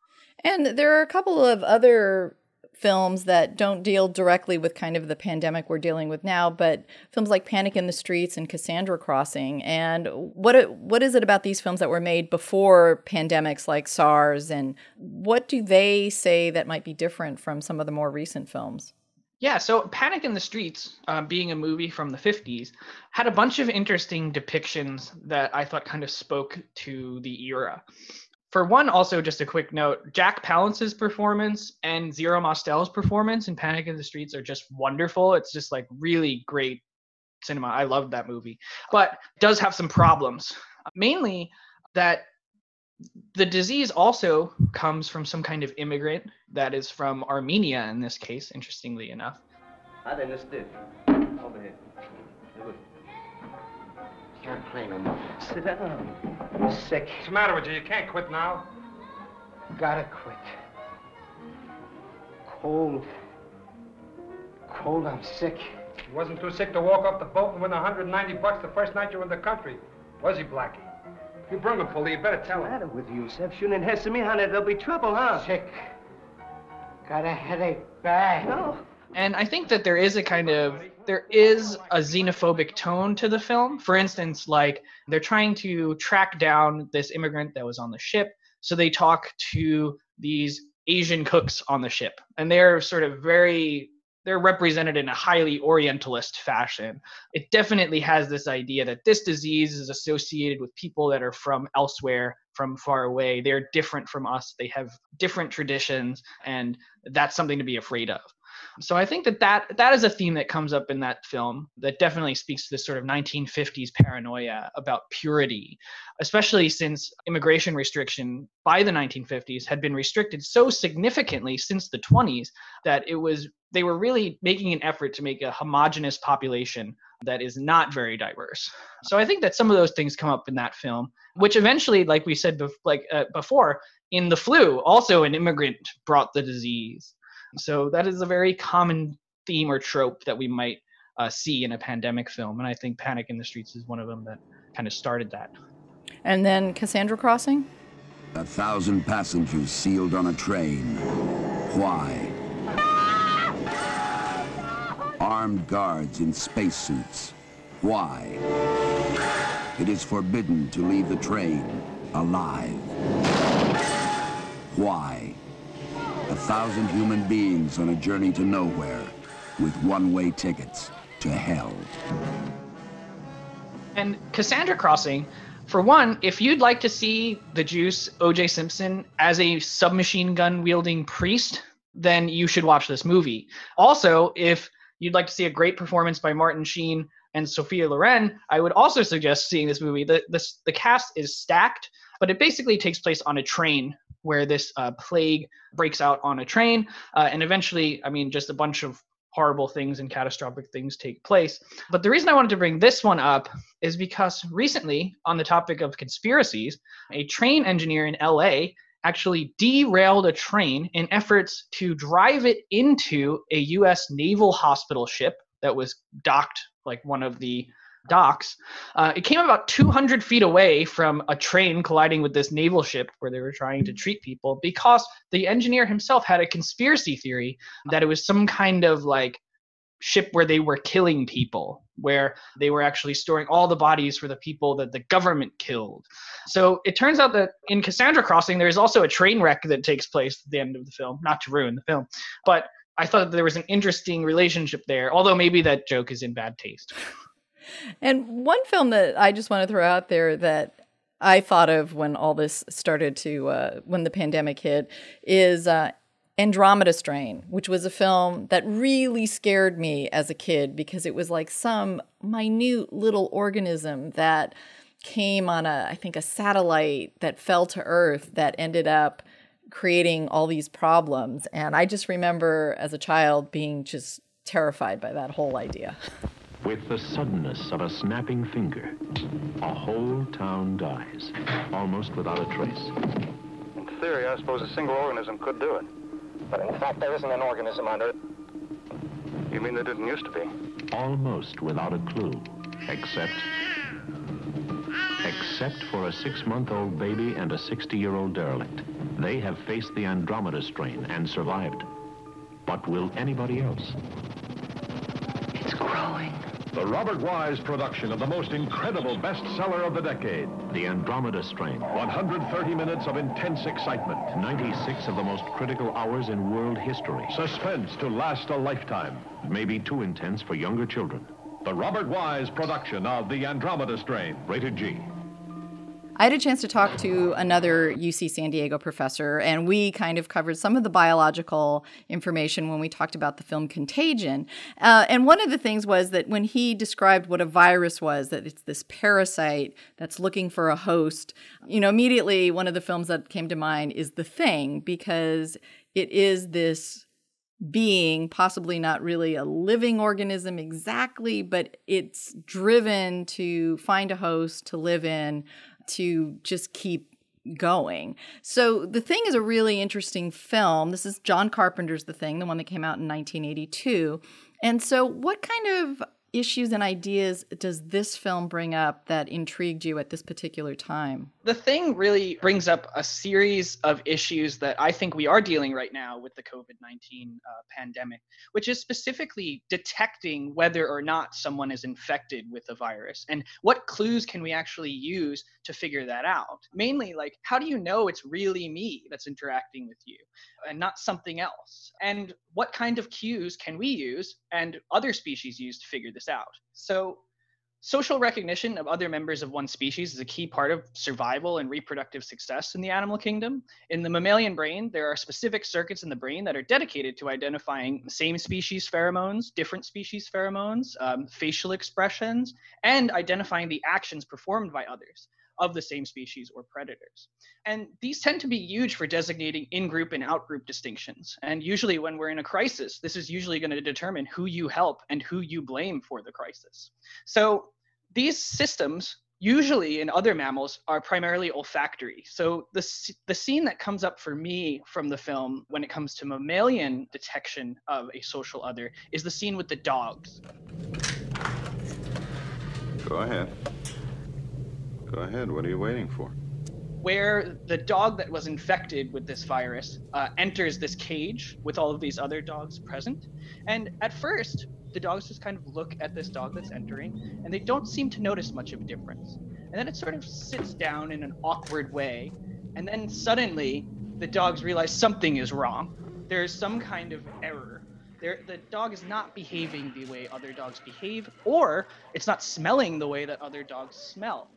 And there are a couple of other films that don't deal directly with kind of the pandemic we're dealing with now, but films like Panic in the Streets and Cassandra Crossing. And what what is it about these films that were made before pandemics like SARS, and what do they say that might be different from some of the more recent films? Yeah, so Panic in the Streets, uh, being a movie from the 50s, had a bunch of interesting depictions that I thought kind of spoke to the era for one, also just a quick note: Jack Palance's performance and Zero Mostel's performance in Panic in the Streets are just wonderful. It's just like really great cinema. I loved that movie, but does have some problems. Mainly that the disease also comes from some kind of immigrant that is from Armenia in this case, interestingly enough. Can't play no more. Sit down. I'm sick. What's the matter with you? You can't quit now. Gotta quit. Cold. Cold, I'm sick. He wasn't too sick to walk off the boat and win 190 bucks the first night you were in the country. Was he, Blackie? You bring him, Pulley. You better tell him. What's him. the matter with you, Sepshun and Hesame, honey? There'll be trouble, huh? Sick. Got a headache. Bad. No. And I think that there is a kind of there is a xenophobic tone to the film. For instance, like they're trying to track down this immigrant that was on the ship. So they talk to these Asian cooks on the ship. And they're sort of very they're represented in a highly orientalist fashion. It definitely has this idea that this disease is associated with people that are from elsewhere, from far away. They're different from us. They have different traditions, and that's something to be afraid of. So I think that, that that is a theme that comes up in that film that definitely speaks to this sort of 1950s paranoia about purity, especially since immigration restriction by the 1950s had been restricted so significantly since the 20s that it was they were really making an effort to make a homogenous population that is not very diverse. So I think that some of those things come up in that film, which eventually, like we said, bef- like uh, before, in the flu, also an immigrant brought the disease. So that is a very common theme or trope that we might uh, see in a pandemic film, and I think Panic in the Streets is one of them that kind of started that. And then Cassandra Crossing? A thousand passengers sealed on a train. Why? Armed guards in spacesuits. Why? It is forbidden to leave the train alive. Why? A thousand human beings on a journey to nowhere with one-way tickets to hell. And Cassandra Crossing, for one, if you'd like to see the juice O.J. Simpson as a submachine gun wielding priest, then you should watch this movie. Also, if you'd like to see a great performance by Martin Sheen and Sophia Loren, I would also suggest seeing this movie. The, the, the cast is stacked, but it basically takes place on a train where this uh, plague breaks out on a train. Uh, and eventually, I mean, just a bunch of horrible things and catastrophic things take place. But the reason I wanted to bring this one up is because recently, on the topic of conspiracies, a train engineer in LA actually derailed a train in efforts to drive it into a US naval hospital ship that was docked like one of the docks. Uh, it came about 200 feet away from a train colliding with this naval ship where they were trying to treat people because the engineer himself had a conspiracy theory that it was some kind of like ship where they were killing people, where they were actually storing all the bodies for the people that the government killed. So it turns out that in Cassandra Crossing, there is also a train wreck that takes place at the end of the film, not to ruin the film, but I thought there was an interesting relationship there, although maybe that joke is in bad taste. And one film that I just want to throw out there that I thought of when all this started to, uh, when the pandemic hit, is uh, Andromeda Strain, which was a film that really scared me as a kid because it was like some minute little organism that came on a, I think, a satellite that fell to Earth that ended up creating all these problems. And I just remember as a child being just terrified by that whole idea. *laughs* With the suddenness of a snapping finger, a whole town dies, almost without a trace. In theory, I suppose a single organism could do it. But in fact, there isn't an organism under it. You mean there didn't used to be? Almost without a clue, except... Except for a six-month-old baby and a 60-year-old derelict. They have faced the Andromeda strain and survived. But will anybody else? The Robert Wise production of the most incredible bestseller of the decade. The Andromeda Strain. 130 minutes of intense excitement. 96 of the most critical hours in world history. Suspense to last a lifetime. Maybe too intense for younger children. The Robert Wise production of The Andromeda Strain. Rated G. I had a chance to talk to another UC San Diego professor, and we kind of covered some of the biological information when we talked about the film Contagion. Uh, and one of the things was that when he described what a virus was, that it's this parasite that's looking for a host, you know, immediately one of the films that came to mind is The Thing, because it is this being, possibly not really a living organism exactly, but it's driven to find a host to live in to just keep going. So The Thing is a really interesting film. This is John Carpenter's The Thing, the one that came out in 1982. And so what kind of issues and ideas does this film bring up that intrigued you at this particular time? The thing really brings up a series of issues that I think we are dealing right now with the COVID 19 uh, pandemic, which is specifically detecting whether or not someone is infected with the virus and what clues can we actually use to figure that out. Mainly, like, how do you know it's really me that's interacting with you and not something else? And what kind of cues can we use and other species use to figure this out? So, social recognition of other members of one species is a key part of survival and reproductive success in the animal kingdom. In the mammalian brain, there are specific circuits in the brain that are dedicated to identifying same species pheromones, different species pheromones, um, facial expressions, and identifying the actions performed by others of the same species or predators. And these tend to be huge for designating in group and out group distinctions. And usually, when we're in a crisis, this is usually going to determine who you help and who you blame for the crisis. So, these systems usually in other mammals are primarily olfactory. So the the scene that comes up for me from the film when it comes to mammalian detection of a social other is the scene with the dogs. Go ahead. Go ahead. What are you waiting for? Where the dog that was infected with this virus uh, enters this cage with all of these other dogs present. And at first, the dogs just kind of look at this dog that's entering and they don't seem to notice much of a difference. And then it sort of sits down in an awkward way. And then suddenly, the dogs realize something is wrong. There's some kind of error they're, the dog is not behaving the way other dogs behave, or it's not smelling the way that other dogs smell.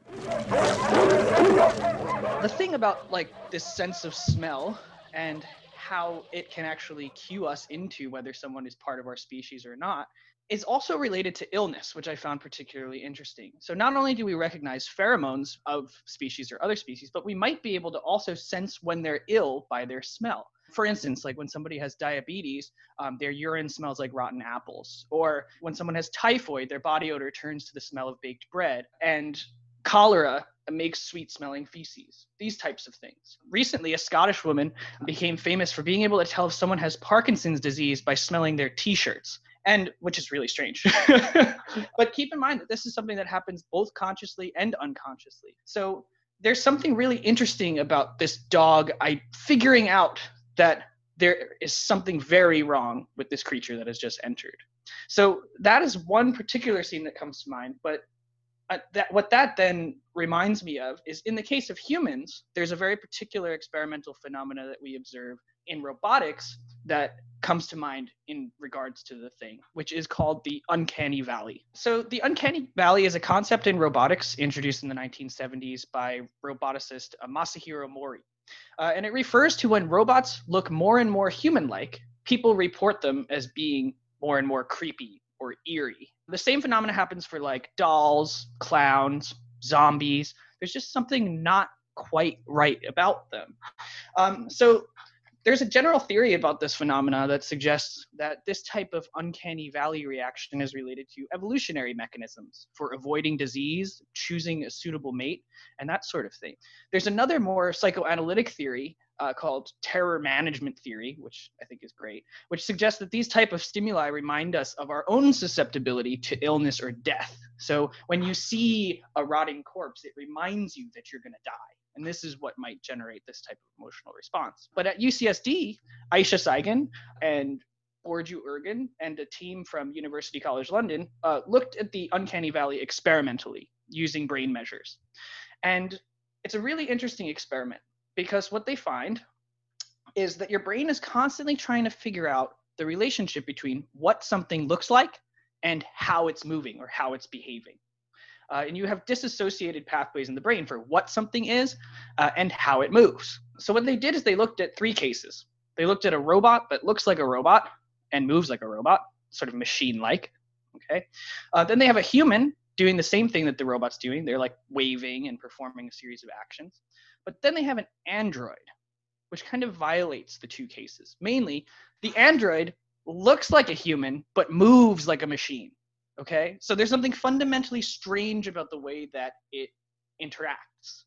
The thing about like this sense of smell and how it can actually cue us into whether someone is part of our species or not is also related to illness, which I found particularly interesting. So, not only do we recognize pheromones of species or other species, but we might be able to also sense when they're ill by their smell. For instance, like when somebody has diabetes, um, their urine smells like rotten apples. Or when someone has typhoid, their body odor turns to the smell of baked bread. And cholera makes sweet smelling feces, these types of things. Recently, a Scottish woman became famous for being able to tell if someone has Parkinson's disease by smelling their t shirts and which is really strange. *laughs* but keep in mind that this is something that happens both consciously and unconsciously. So there's something really interesting about this dog I figuring out that there is something very wrong with this creature that has just entered. So that is one particular scene that comes to mind, but uh, that what that then reminds me of is in the case of humans, there's a very particular experimental phenomena that we observe in robotics that comes to mind in regards to the thing, which is called the uncanny valley. So, the uncanny valley is a concept in robotics introduced in the 1970s by roboticist Masahiro Mori. Uh, and it refers to when robots look more and more human like, people report them as being more and more creepy or eerie. The same phenomena happens for like dolls, clowns, zombies. There's just something not quite right about them. Um, so there's a general theory about this phenomena that suggests that this type of uncanny valley reaction is related to evolutionary mechanisms for avoiding disease, choosing a suitable mate, and that sort of thing. There's another more psychoanalytic theory uh, called terror management theory, which I think is great, which suggests that these type of stimuli remind us of our own susceptibility to illness or death. So when you see a rotting corpse, it reminds you that you're going to die. And this is what might generate this type of emotional response. But at UCSD, Ayse Saygin and Burcu Urgen and a team from University College London uh, looked at the uncanny valley experimentally using brain measures. And it's a really interesting experiment because what they find is that your brain is constantly trying to figure out the relationship between what something looks like and how it's moving or how it's behaving. Uh, and you have disassociated pathways in the brain for what something is uh, and how it moves. So what they did is they looked at three cases. They looked at a robot that looks like a robot and moves like a robot, sort of machine-like. Okay. Uh, then they have a human doing the same thing that the robot's doing. They're like waving and performing a series of actions. But then they have an android, which kind of violates the two cases. Mainly, the android looks like a human but moves like a machine. Okay, so there's something fundamentally strange about the way that it interacts.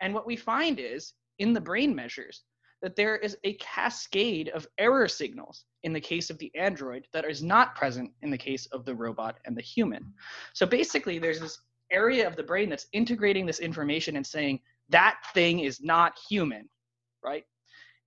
And what we find is in the brain measures that there is a cascade of error signals in the case of the android that is not present in the case of the robot and the human. So basically, there's this area of the brain that's integrating this information and saying that thing is not human, right?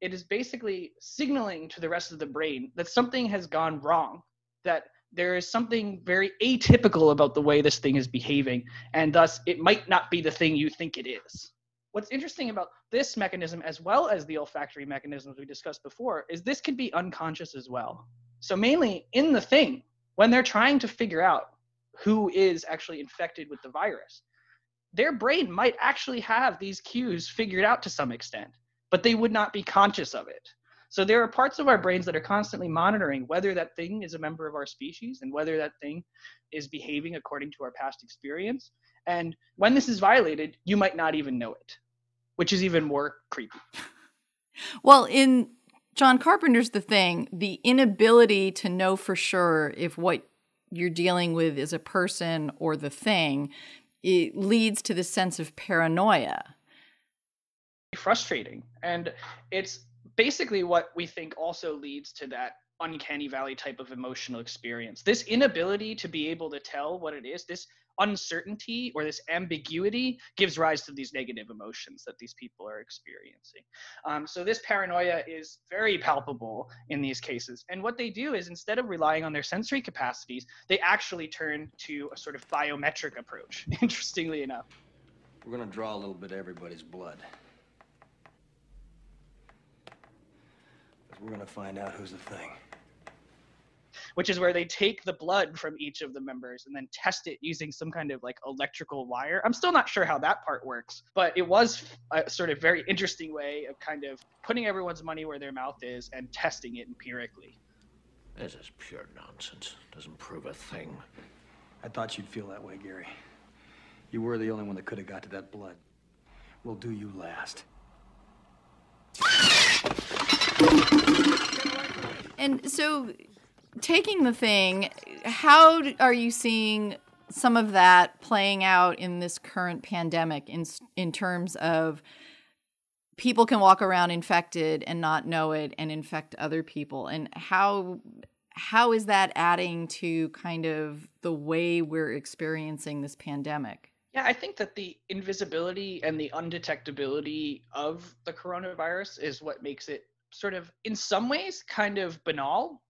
It is basically signaling to the rest of the brain that something has gone wrong, that there is something very atypical about the way this thing is behaving, and thus it might not be the thing you think it is. What's interesting about this mechanism, as well as the olfactory mechanisms we discussed before, is this can be unconscious as well. So, mainly in the thing, when they're trying to figure out who is actually infected with the virus, their brain might actually have these cues figured out to some extent, but they would not be conscious of it. So there are parts of our brains that are constantly monitoring whether that thing is a member of our species and whether that thing is behaving according to our past experience. And when this is violated, you might not even know it, which is even more creepy. *laughs* Well, in John Carpenter's The Thing, the inability to know for sure if what you're dealing with is a person or the thing, it leads to the sense of paranoia. Frustrating. And it's basically what we think also leads to that uncanny valley type of emotional experience. This inability to be able to tell what it is, this uncertainty or this ambiguity gives rise to these negative emotions that these people are experiencing. Um, so, this paranoia is very palpable in these cases. And what they do is instead of relying on their sensory capacities, they actually turn to a sort of biometric approach, *laughs* interestingly enough. We're going to draw a little bit of everybody's blood. We're gonna find out who's the thing. Which is where they take the blood from each of the members and then test it using some kind of like electrical wire. I'm still not sure how that part works, but it was a sort of very interesting way of kind of putting everyone's money where their mouth is and testing it empirically. This is pure nonsense. Doesn't prove a thing. I thought you'd feel that way, Gary. You were the only one that could have got to that blood. We'll do you last. And so, taking the thing, how are you seeing some of that playing out in this current pandemic in in terms of people can walk around infected and not know it and infect other people and how how is that adding to kind of the way we're experiencing this pandemic? Yeah, I think that the invisibility and the undetectability of the coronavirus is what makes it sort of, in some ways, kind of banal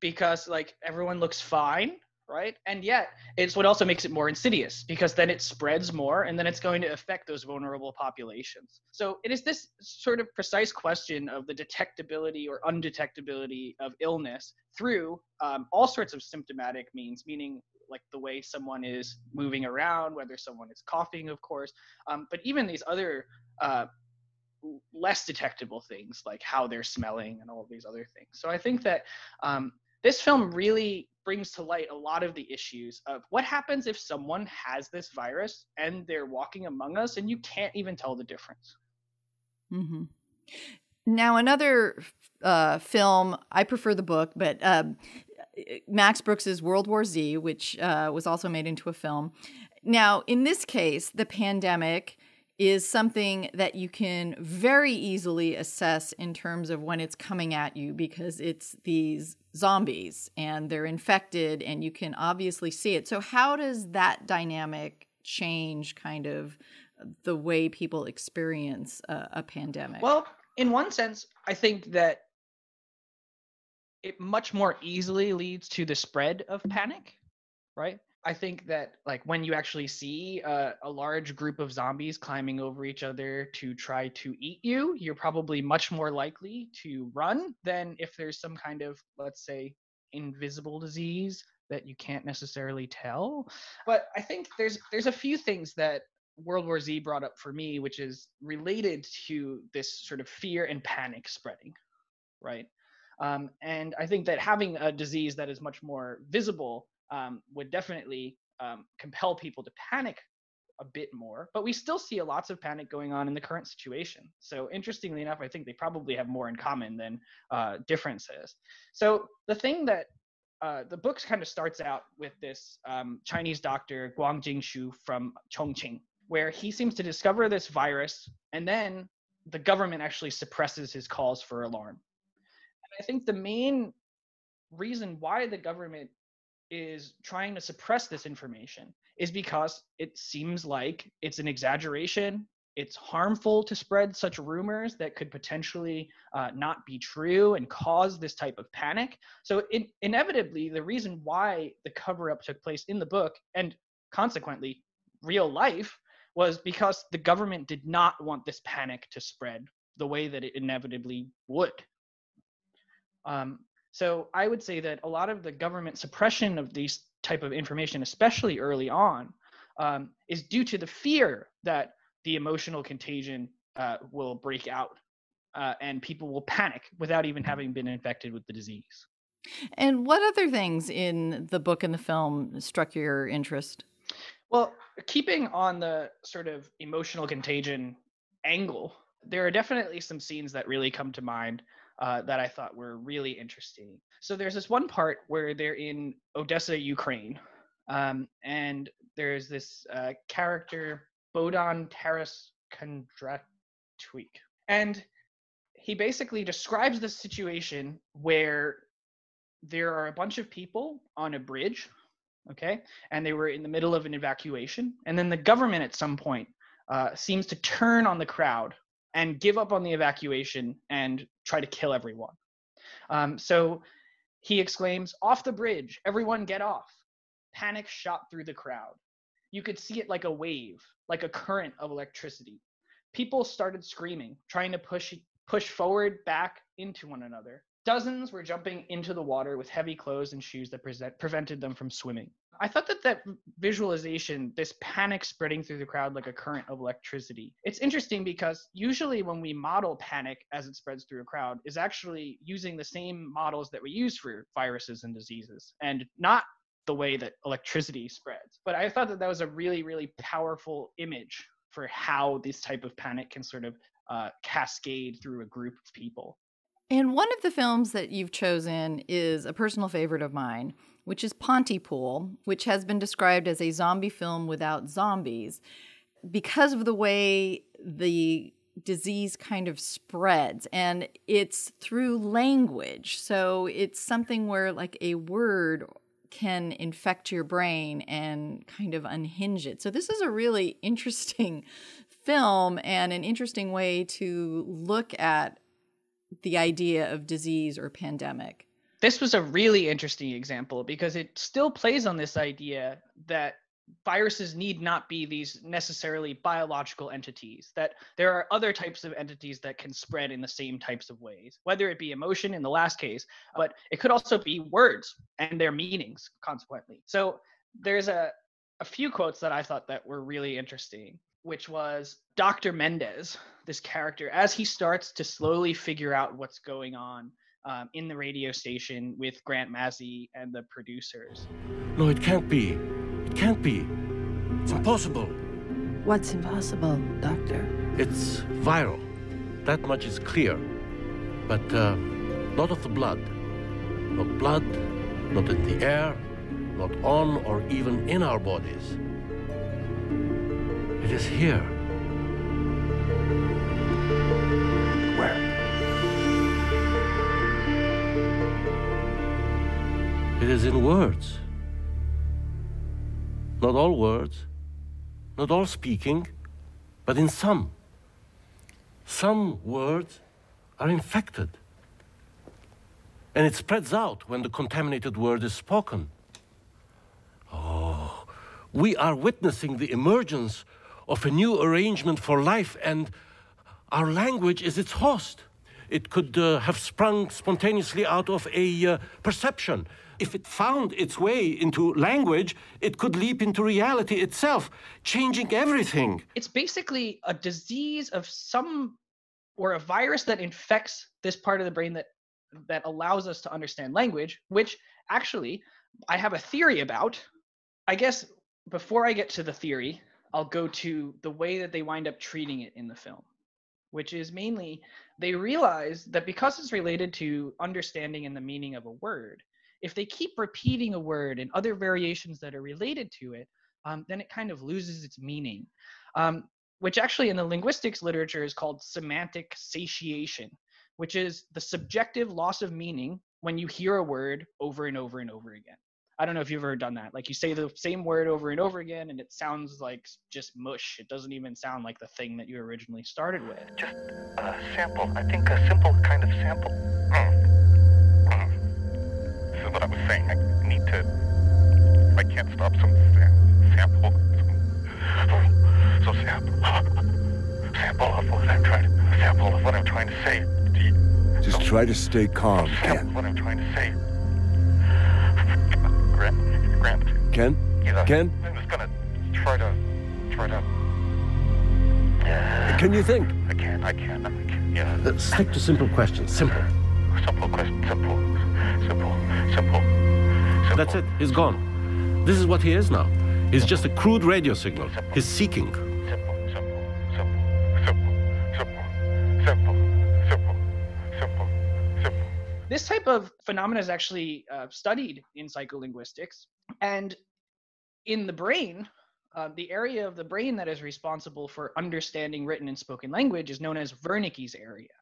because, like, everyone looks fine, right? And yet, it's what also makes it more insidious because then it spreads more and then it's going to affect those vulnerable populations. So, it is this sort of precise question of the detectability or undetectability of illness through um, all sorts of symptomatic means, meaning like the way someone is moving around, whether someone is coughing, of course, um, but even these other uh, less detectable things like how they're smelling and all of these other things. So I think that um, this film really brings to light a lot of the issues of what happens if someone has this virus and they're walking among us and you can't even tell the difference. Mm-hmm. Now, another uh, film, I prefer the book, but um, Max Brooks's World War Z, which uh, was also made into a film. Now, in this case, the pandemic is something that you can very easily assess in terms of when it's coming at you because it's these zombies and they're infected and you can obviously see it. So, how does that dynamic change kind of the way people experience a, a pandemic? Well, in one sense, I think that it much more easily leads to the spread of panic, right? I think that like when you actually see uh, a large group of zombies climbing over each other to try to eat you, you're probably much more likely to run than if there's some kind of let's say invisible disease that you can't necessarily tell. But I think there's there's a few things that World War Z brought up for me, which is related to this sort of fear and panic spreading, right? Um, and I think that having a disease that is much more visible um, would definitely um, compel people to panic a bit more. But we still see lots of panic going on in the current situation. So interestingly enough, I think they probably have more in common than uh, differences. So the thing that uh, the book kind of starts out with this um, Chinese doctor Kwang Jingshu from Chongqing, where he seems to discover this virus, and then the government actually suppresses his calls for alarm. And I think the main reason why the government is trying to suppress this information is because it seems like it's an exaggeration. It's harmful to spread such rumors that could potentially uh, not be true and cause this type of panic. So, in, inevitably, the reason why the cover up took place in the book and consequently real life was because the government did not want this panic to spread the way that it inevitably would. Um, so I would say that a lot of the government suppression of these type of information, especially early on, um, is due to the fear that the emotional contagion uh, will break out uh, and people will panic without even having been infected with the disease. And what other things in the book and the film struck your interest? Well, keeping on the sort of emotional contagion angle, there are definitely some scenes that really come to mind uh, that I thought were really interesting. So there's this one part where they're in Odessa, Ukraine, um, and there's this uh, character Bohdan Taras Kondratiuk, and he basically describes the situation where there are a bunch of people on a bridge, okay, and they were in the middle of an evacuation, and then the government at some point uh, seems to turn on the crowd and give up on the evacuation and try to kill everyone. Um, so he exclaims, Off the bridge, everyone get off. Panic shot through the crowd. You could see it like a wave, like a current of electricity. People started screaming, trying to push push forward back into one another. Dozens were jumping into the water with heavy clothes and shoes that present, prevented them from swimming. I thought that that visualization, this panic spreading through the crowd like a current of electricity, it's interesting because usually when we model panic as it spreads through a crowd, is actually using the same models that we use for viruses and diseases, and not the way that electricity spreads. But I thought that that was a really, really powerful image for how this type of panic can sort of uh, cascade through a group of people. And one of the films that you've chosen is a personal favorite of mine, which is Pontypool, which has been described as a zombie film without zombies because of the way the disease kind of spreads and it's through language. So it's something where like a word can infect your brain and kind of unhinge it. So this is a really interesting film and an interesting way to look at the idea of disease or pandemic. This was a really interesting example because it still plays on this idea that viruses need not be these necessarily biological entities, that there are other types of entities that can spread in the same types of ways, whether it be emotion in the last case, but it could also be words and their meanings, consequently. So there's a, a few quotes that I thought that were really interesting which was Dr. Mendez, this character, as he starts to slowly figure out what's going on um, in the radio station with Grant Mazzy and the producers. No, it can't be. It can't be. It's impossible. What's impossible, Doctor? It's viral. That much is clear. But uh, not of the blood. Not blood, not in the air, not on or even in our bodies. It is here. Where? It is in words. Not all words, not all speaking, but in some. Some words are infected. And it spreads out when the contaminated word is spoken. Oh, we are witnessing the emergence of a new arrangement for life, and our language is its host. It could uh, have sprung spontaneously out of a uh, perception. If it found its way into language, it could leap into reality itself, changing everything. It's basically a disease of some or a virus that infects this part of the brain that that allows us to understand language, which actually I have a theory about. I guess before I get to the theory, I'll go to the way that they wind up treating it in the film, which is mainly they realize that because it's related to understanding and the meaning of a word, if they keep repeating a word and other variations that are related to it, um, then it kind of loses its meaning, um, which actually in the linguistics literature is called semantic satiation, which is the subjective loss of meaning when you hear a word over and over and over again. I don't know if you've ever done that. Like you say the same word over and over again, and it sounds like just mush. It doesn't even sound like the thing that you originally started with. Just a sample. I think a simple kind of sample. Mm. Mm. This is what I was saying. I need to. I can't stop some sam- sample. Some, so sample. Sample of what I'm trying to. Sample of what I'm trying to say. Just try to stay calm, Sample Ken. of what I'm trying to say. Grant. Grant. Ken? Yeah. Ken? I'm just gonna try to. Try to. Can you think? I can't. I can't. I can't. Yeah. Uh, stick to simple questions. Simple. Simple question. Simple. Simple. Simple. That's it. He's gone. This is what he is now. He's just a crude radio signal. He's seeking. This type of phenomena is actually uh, studied in psycholinguistics, and in the brain, uh, the area of the brain that is responsible for understanding written and spoken language is known as Wernicke's area.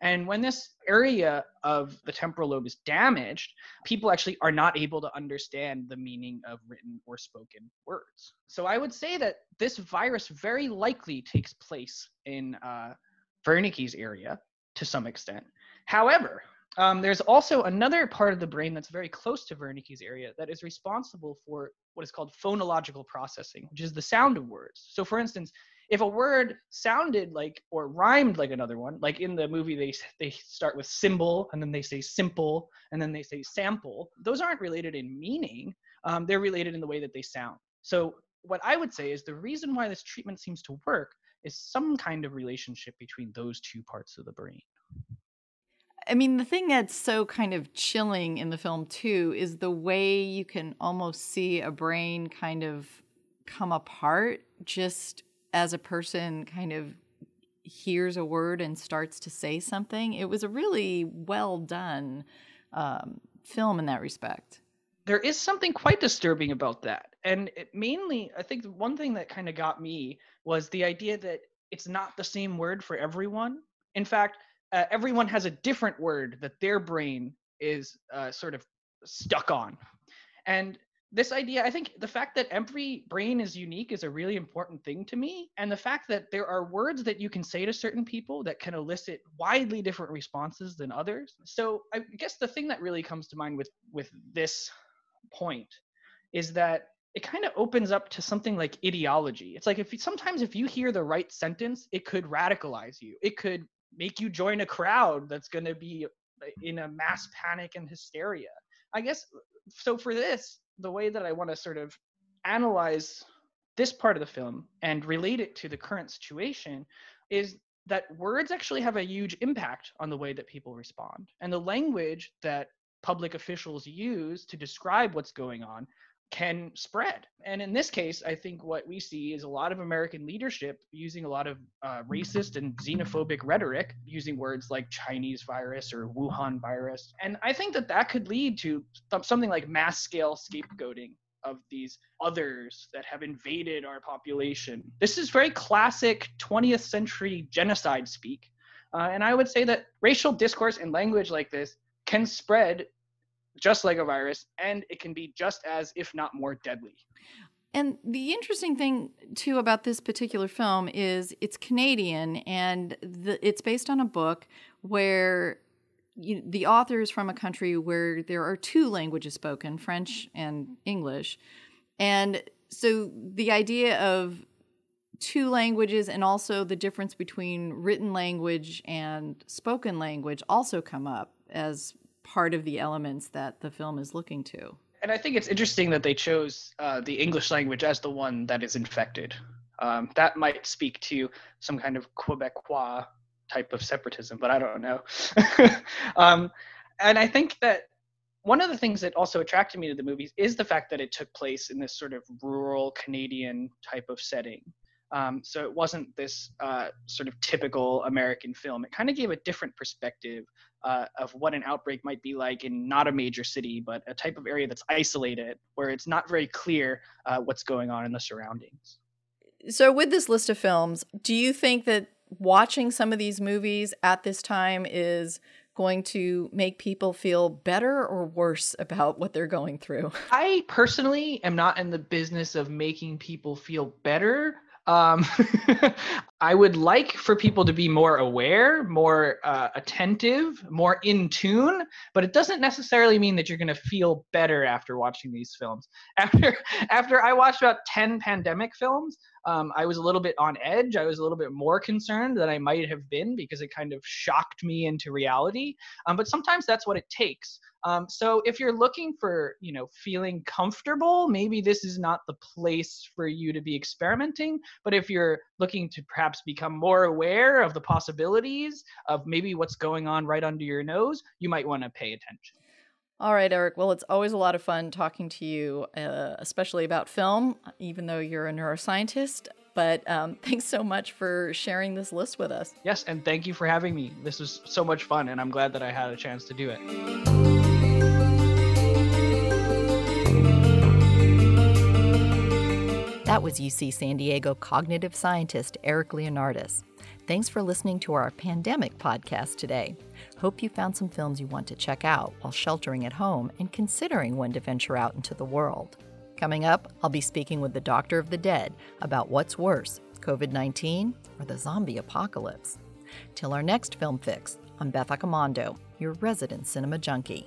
And when this area of the temporal lobe is damaged, people actually are not able to understand the meaning of written or spoken words. So I would say that this virus very likely takes place in uh, Wernicke's area to some extent. However, um, there's also another part of the brain that's very close to Wernicke's area that is responsible for what is called phonological processing, which is the sound of words. So, for instance, if a word sounded like or rhymed like another one, like in the movie they they start with symbol and then they say simple and then they say sample, those aren't related in meaning. Um, they're related in the way that they sound. So what I would say is the reason why this treatment seems to work is some kind of relationship between those two parts of the brain. I mean, the thing that's so kind of chilling in the film, too, is the way you can almost see a brain kind of come apart just as a person kind of hears a word and starts to say something. It was a really well done um, film in that respect. There is something quite disturbing about that. And mainly, I think one thing that kind of got me was the idea that it's not the same word for everyone. In fact, uh, everyone has a different word that their brain is uh, sort of stuck on. And this idea, I think the fact that every brain is unique is a really important thing to me. And the fact that there are words that you can say to certain people that can elicit widely different responses than others. So I guess the thing that really comes to mind with with this point is that it kind of opens up to something like ideology. It's like if you, sometimes if you hear the right sentence, it could radicalize you. It could make you join a crowd that's going to be uh, in a mass panic and hysteria. I guess so for this, the way that I want to sort of analyze this part of the film and relate it to the current situation is that words actually have a huge impact on the way that people respond. And the language that public officials use to describe what's going on can spread. And in this case, I think what we see is a lot of American leadership using a lot of uh, racist and xenophobic rhetoric, using words like Chinese virus or Wuhan virus. And I think that that could lead to th- something like mass scale scapegoating of these others that have invaded our population. This is very classic 20th century genocide speak. Uh, and I would say that racial discourse and language like this can spread just like a virus, and it can be just as, if not more, deadly. And the interesting thing, too, about this particular film is it's Canadian and the, it's based on a book where you, the author is from a country where there are two languages spoken French and English. And so the idea of two languages and also the difference between written language and spoken language also come up as part of the elements that the film is looking to. And I think it's interesting that they chose uh, the English language as the one that is infected. Um, that might speak to some kind of Quebecois type of separatism, but I don't know. *laughs* um, and I think that one of the things that also attracted me to the movies is the fact that it took place in this sort of rural Canadian type of setting. Um, so it wasn't this uh, sort of typical American film. It kind of gave a different perspective uh, of what an outbreak might be like in not a major city, but a type of area that's isolated, where it's not very clear uh, what's going on in the surroundings. So, with this list of films, do you think that watching some of these movies at this time is going to make people feel better or worse about what they're going through? I personally am not in the business of making people feel better. Um, *laughs* I would like for people to be more aware, more uh, attentive, more in tune, but it doesn't necessarily mean that you're going to feel better after watching these films. *laughs* After after I watched about 10 pandemic films, um, I was a little bit on edge. I was a little bit more concerned than I might have been because it kind of shocked me into reality. Um, but sometimes that's what it takes. Um, so if you're looking for, you know, feeling comfortable, maybe this is not the place for you to be experimenting. But if you're looking to perhaps become more aware of the possibilities of maybe what's going on right under your nose, you might want to pay attention. All right, Eric. Well, it's always a lot of fun talking to you, uh, especially about film, even though you're a neuroscientist. But um, *laughs* thanks so much for sharing this list with us. Yes, and thank you for having me. This was so much fun, and I'm glad that I had a chance to do it. That was UC San Diego cognitive scientist Eric Leonardis. Thanks for listening to our pandemic podcast today. Hope you found some films you want to check out while sheltering at home and considering when to venture out into the world. Coming up, I'll be speaking with the Doctor of the Dead about what's worse, COVID 19 or the zombie apocalypse. Till our next film fix, I'm Beth Accomando, your resident cinema junkie.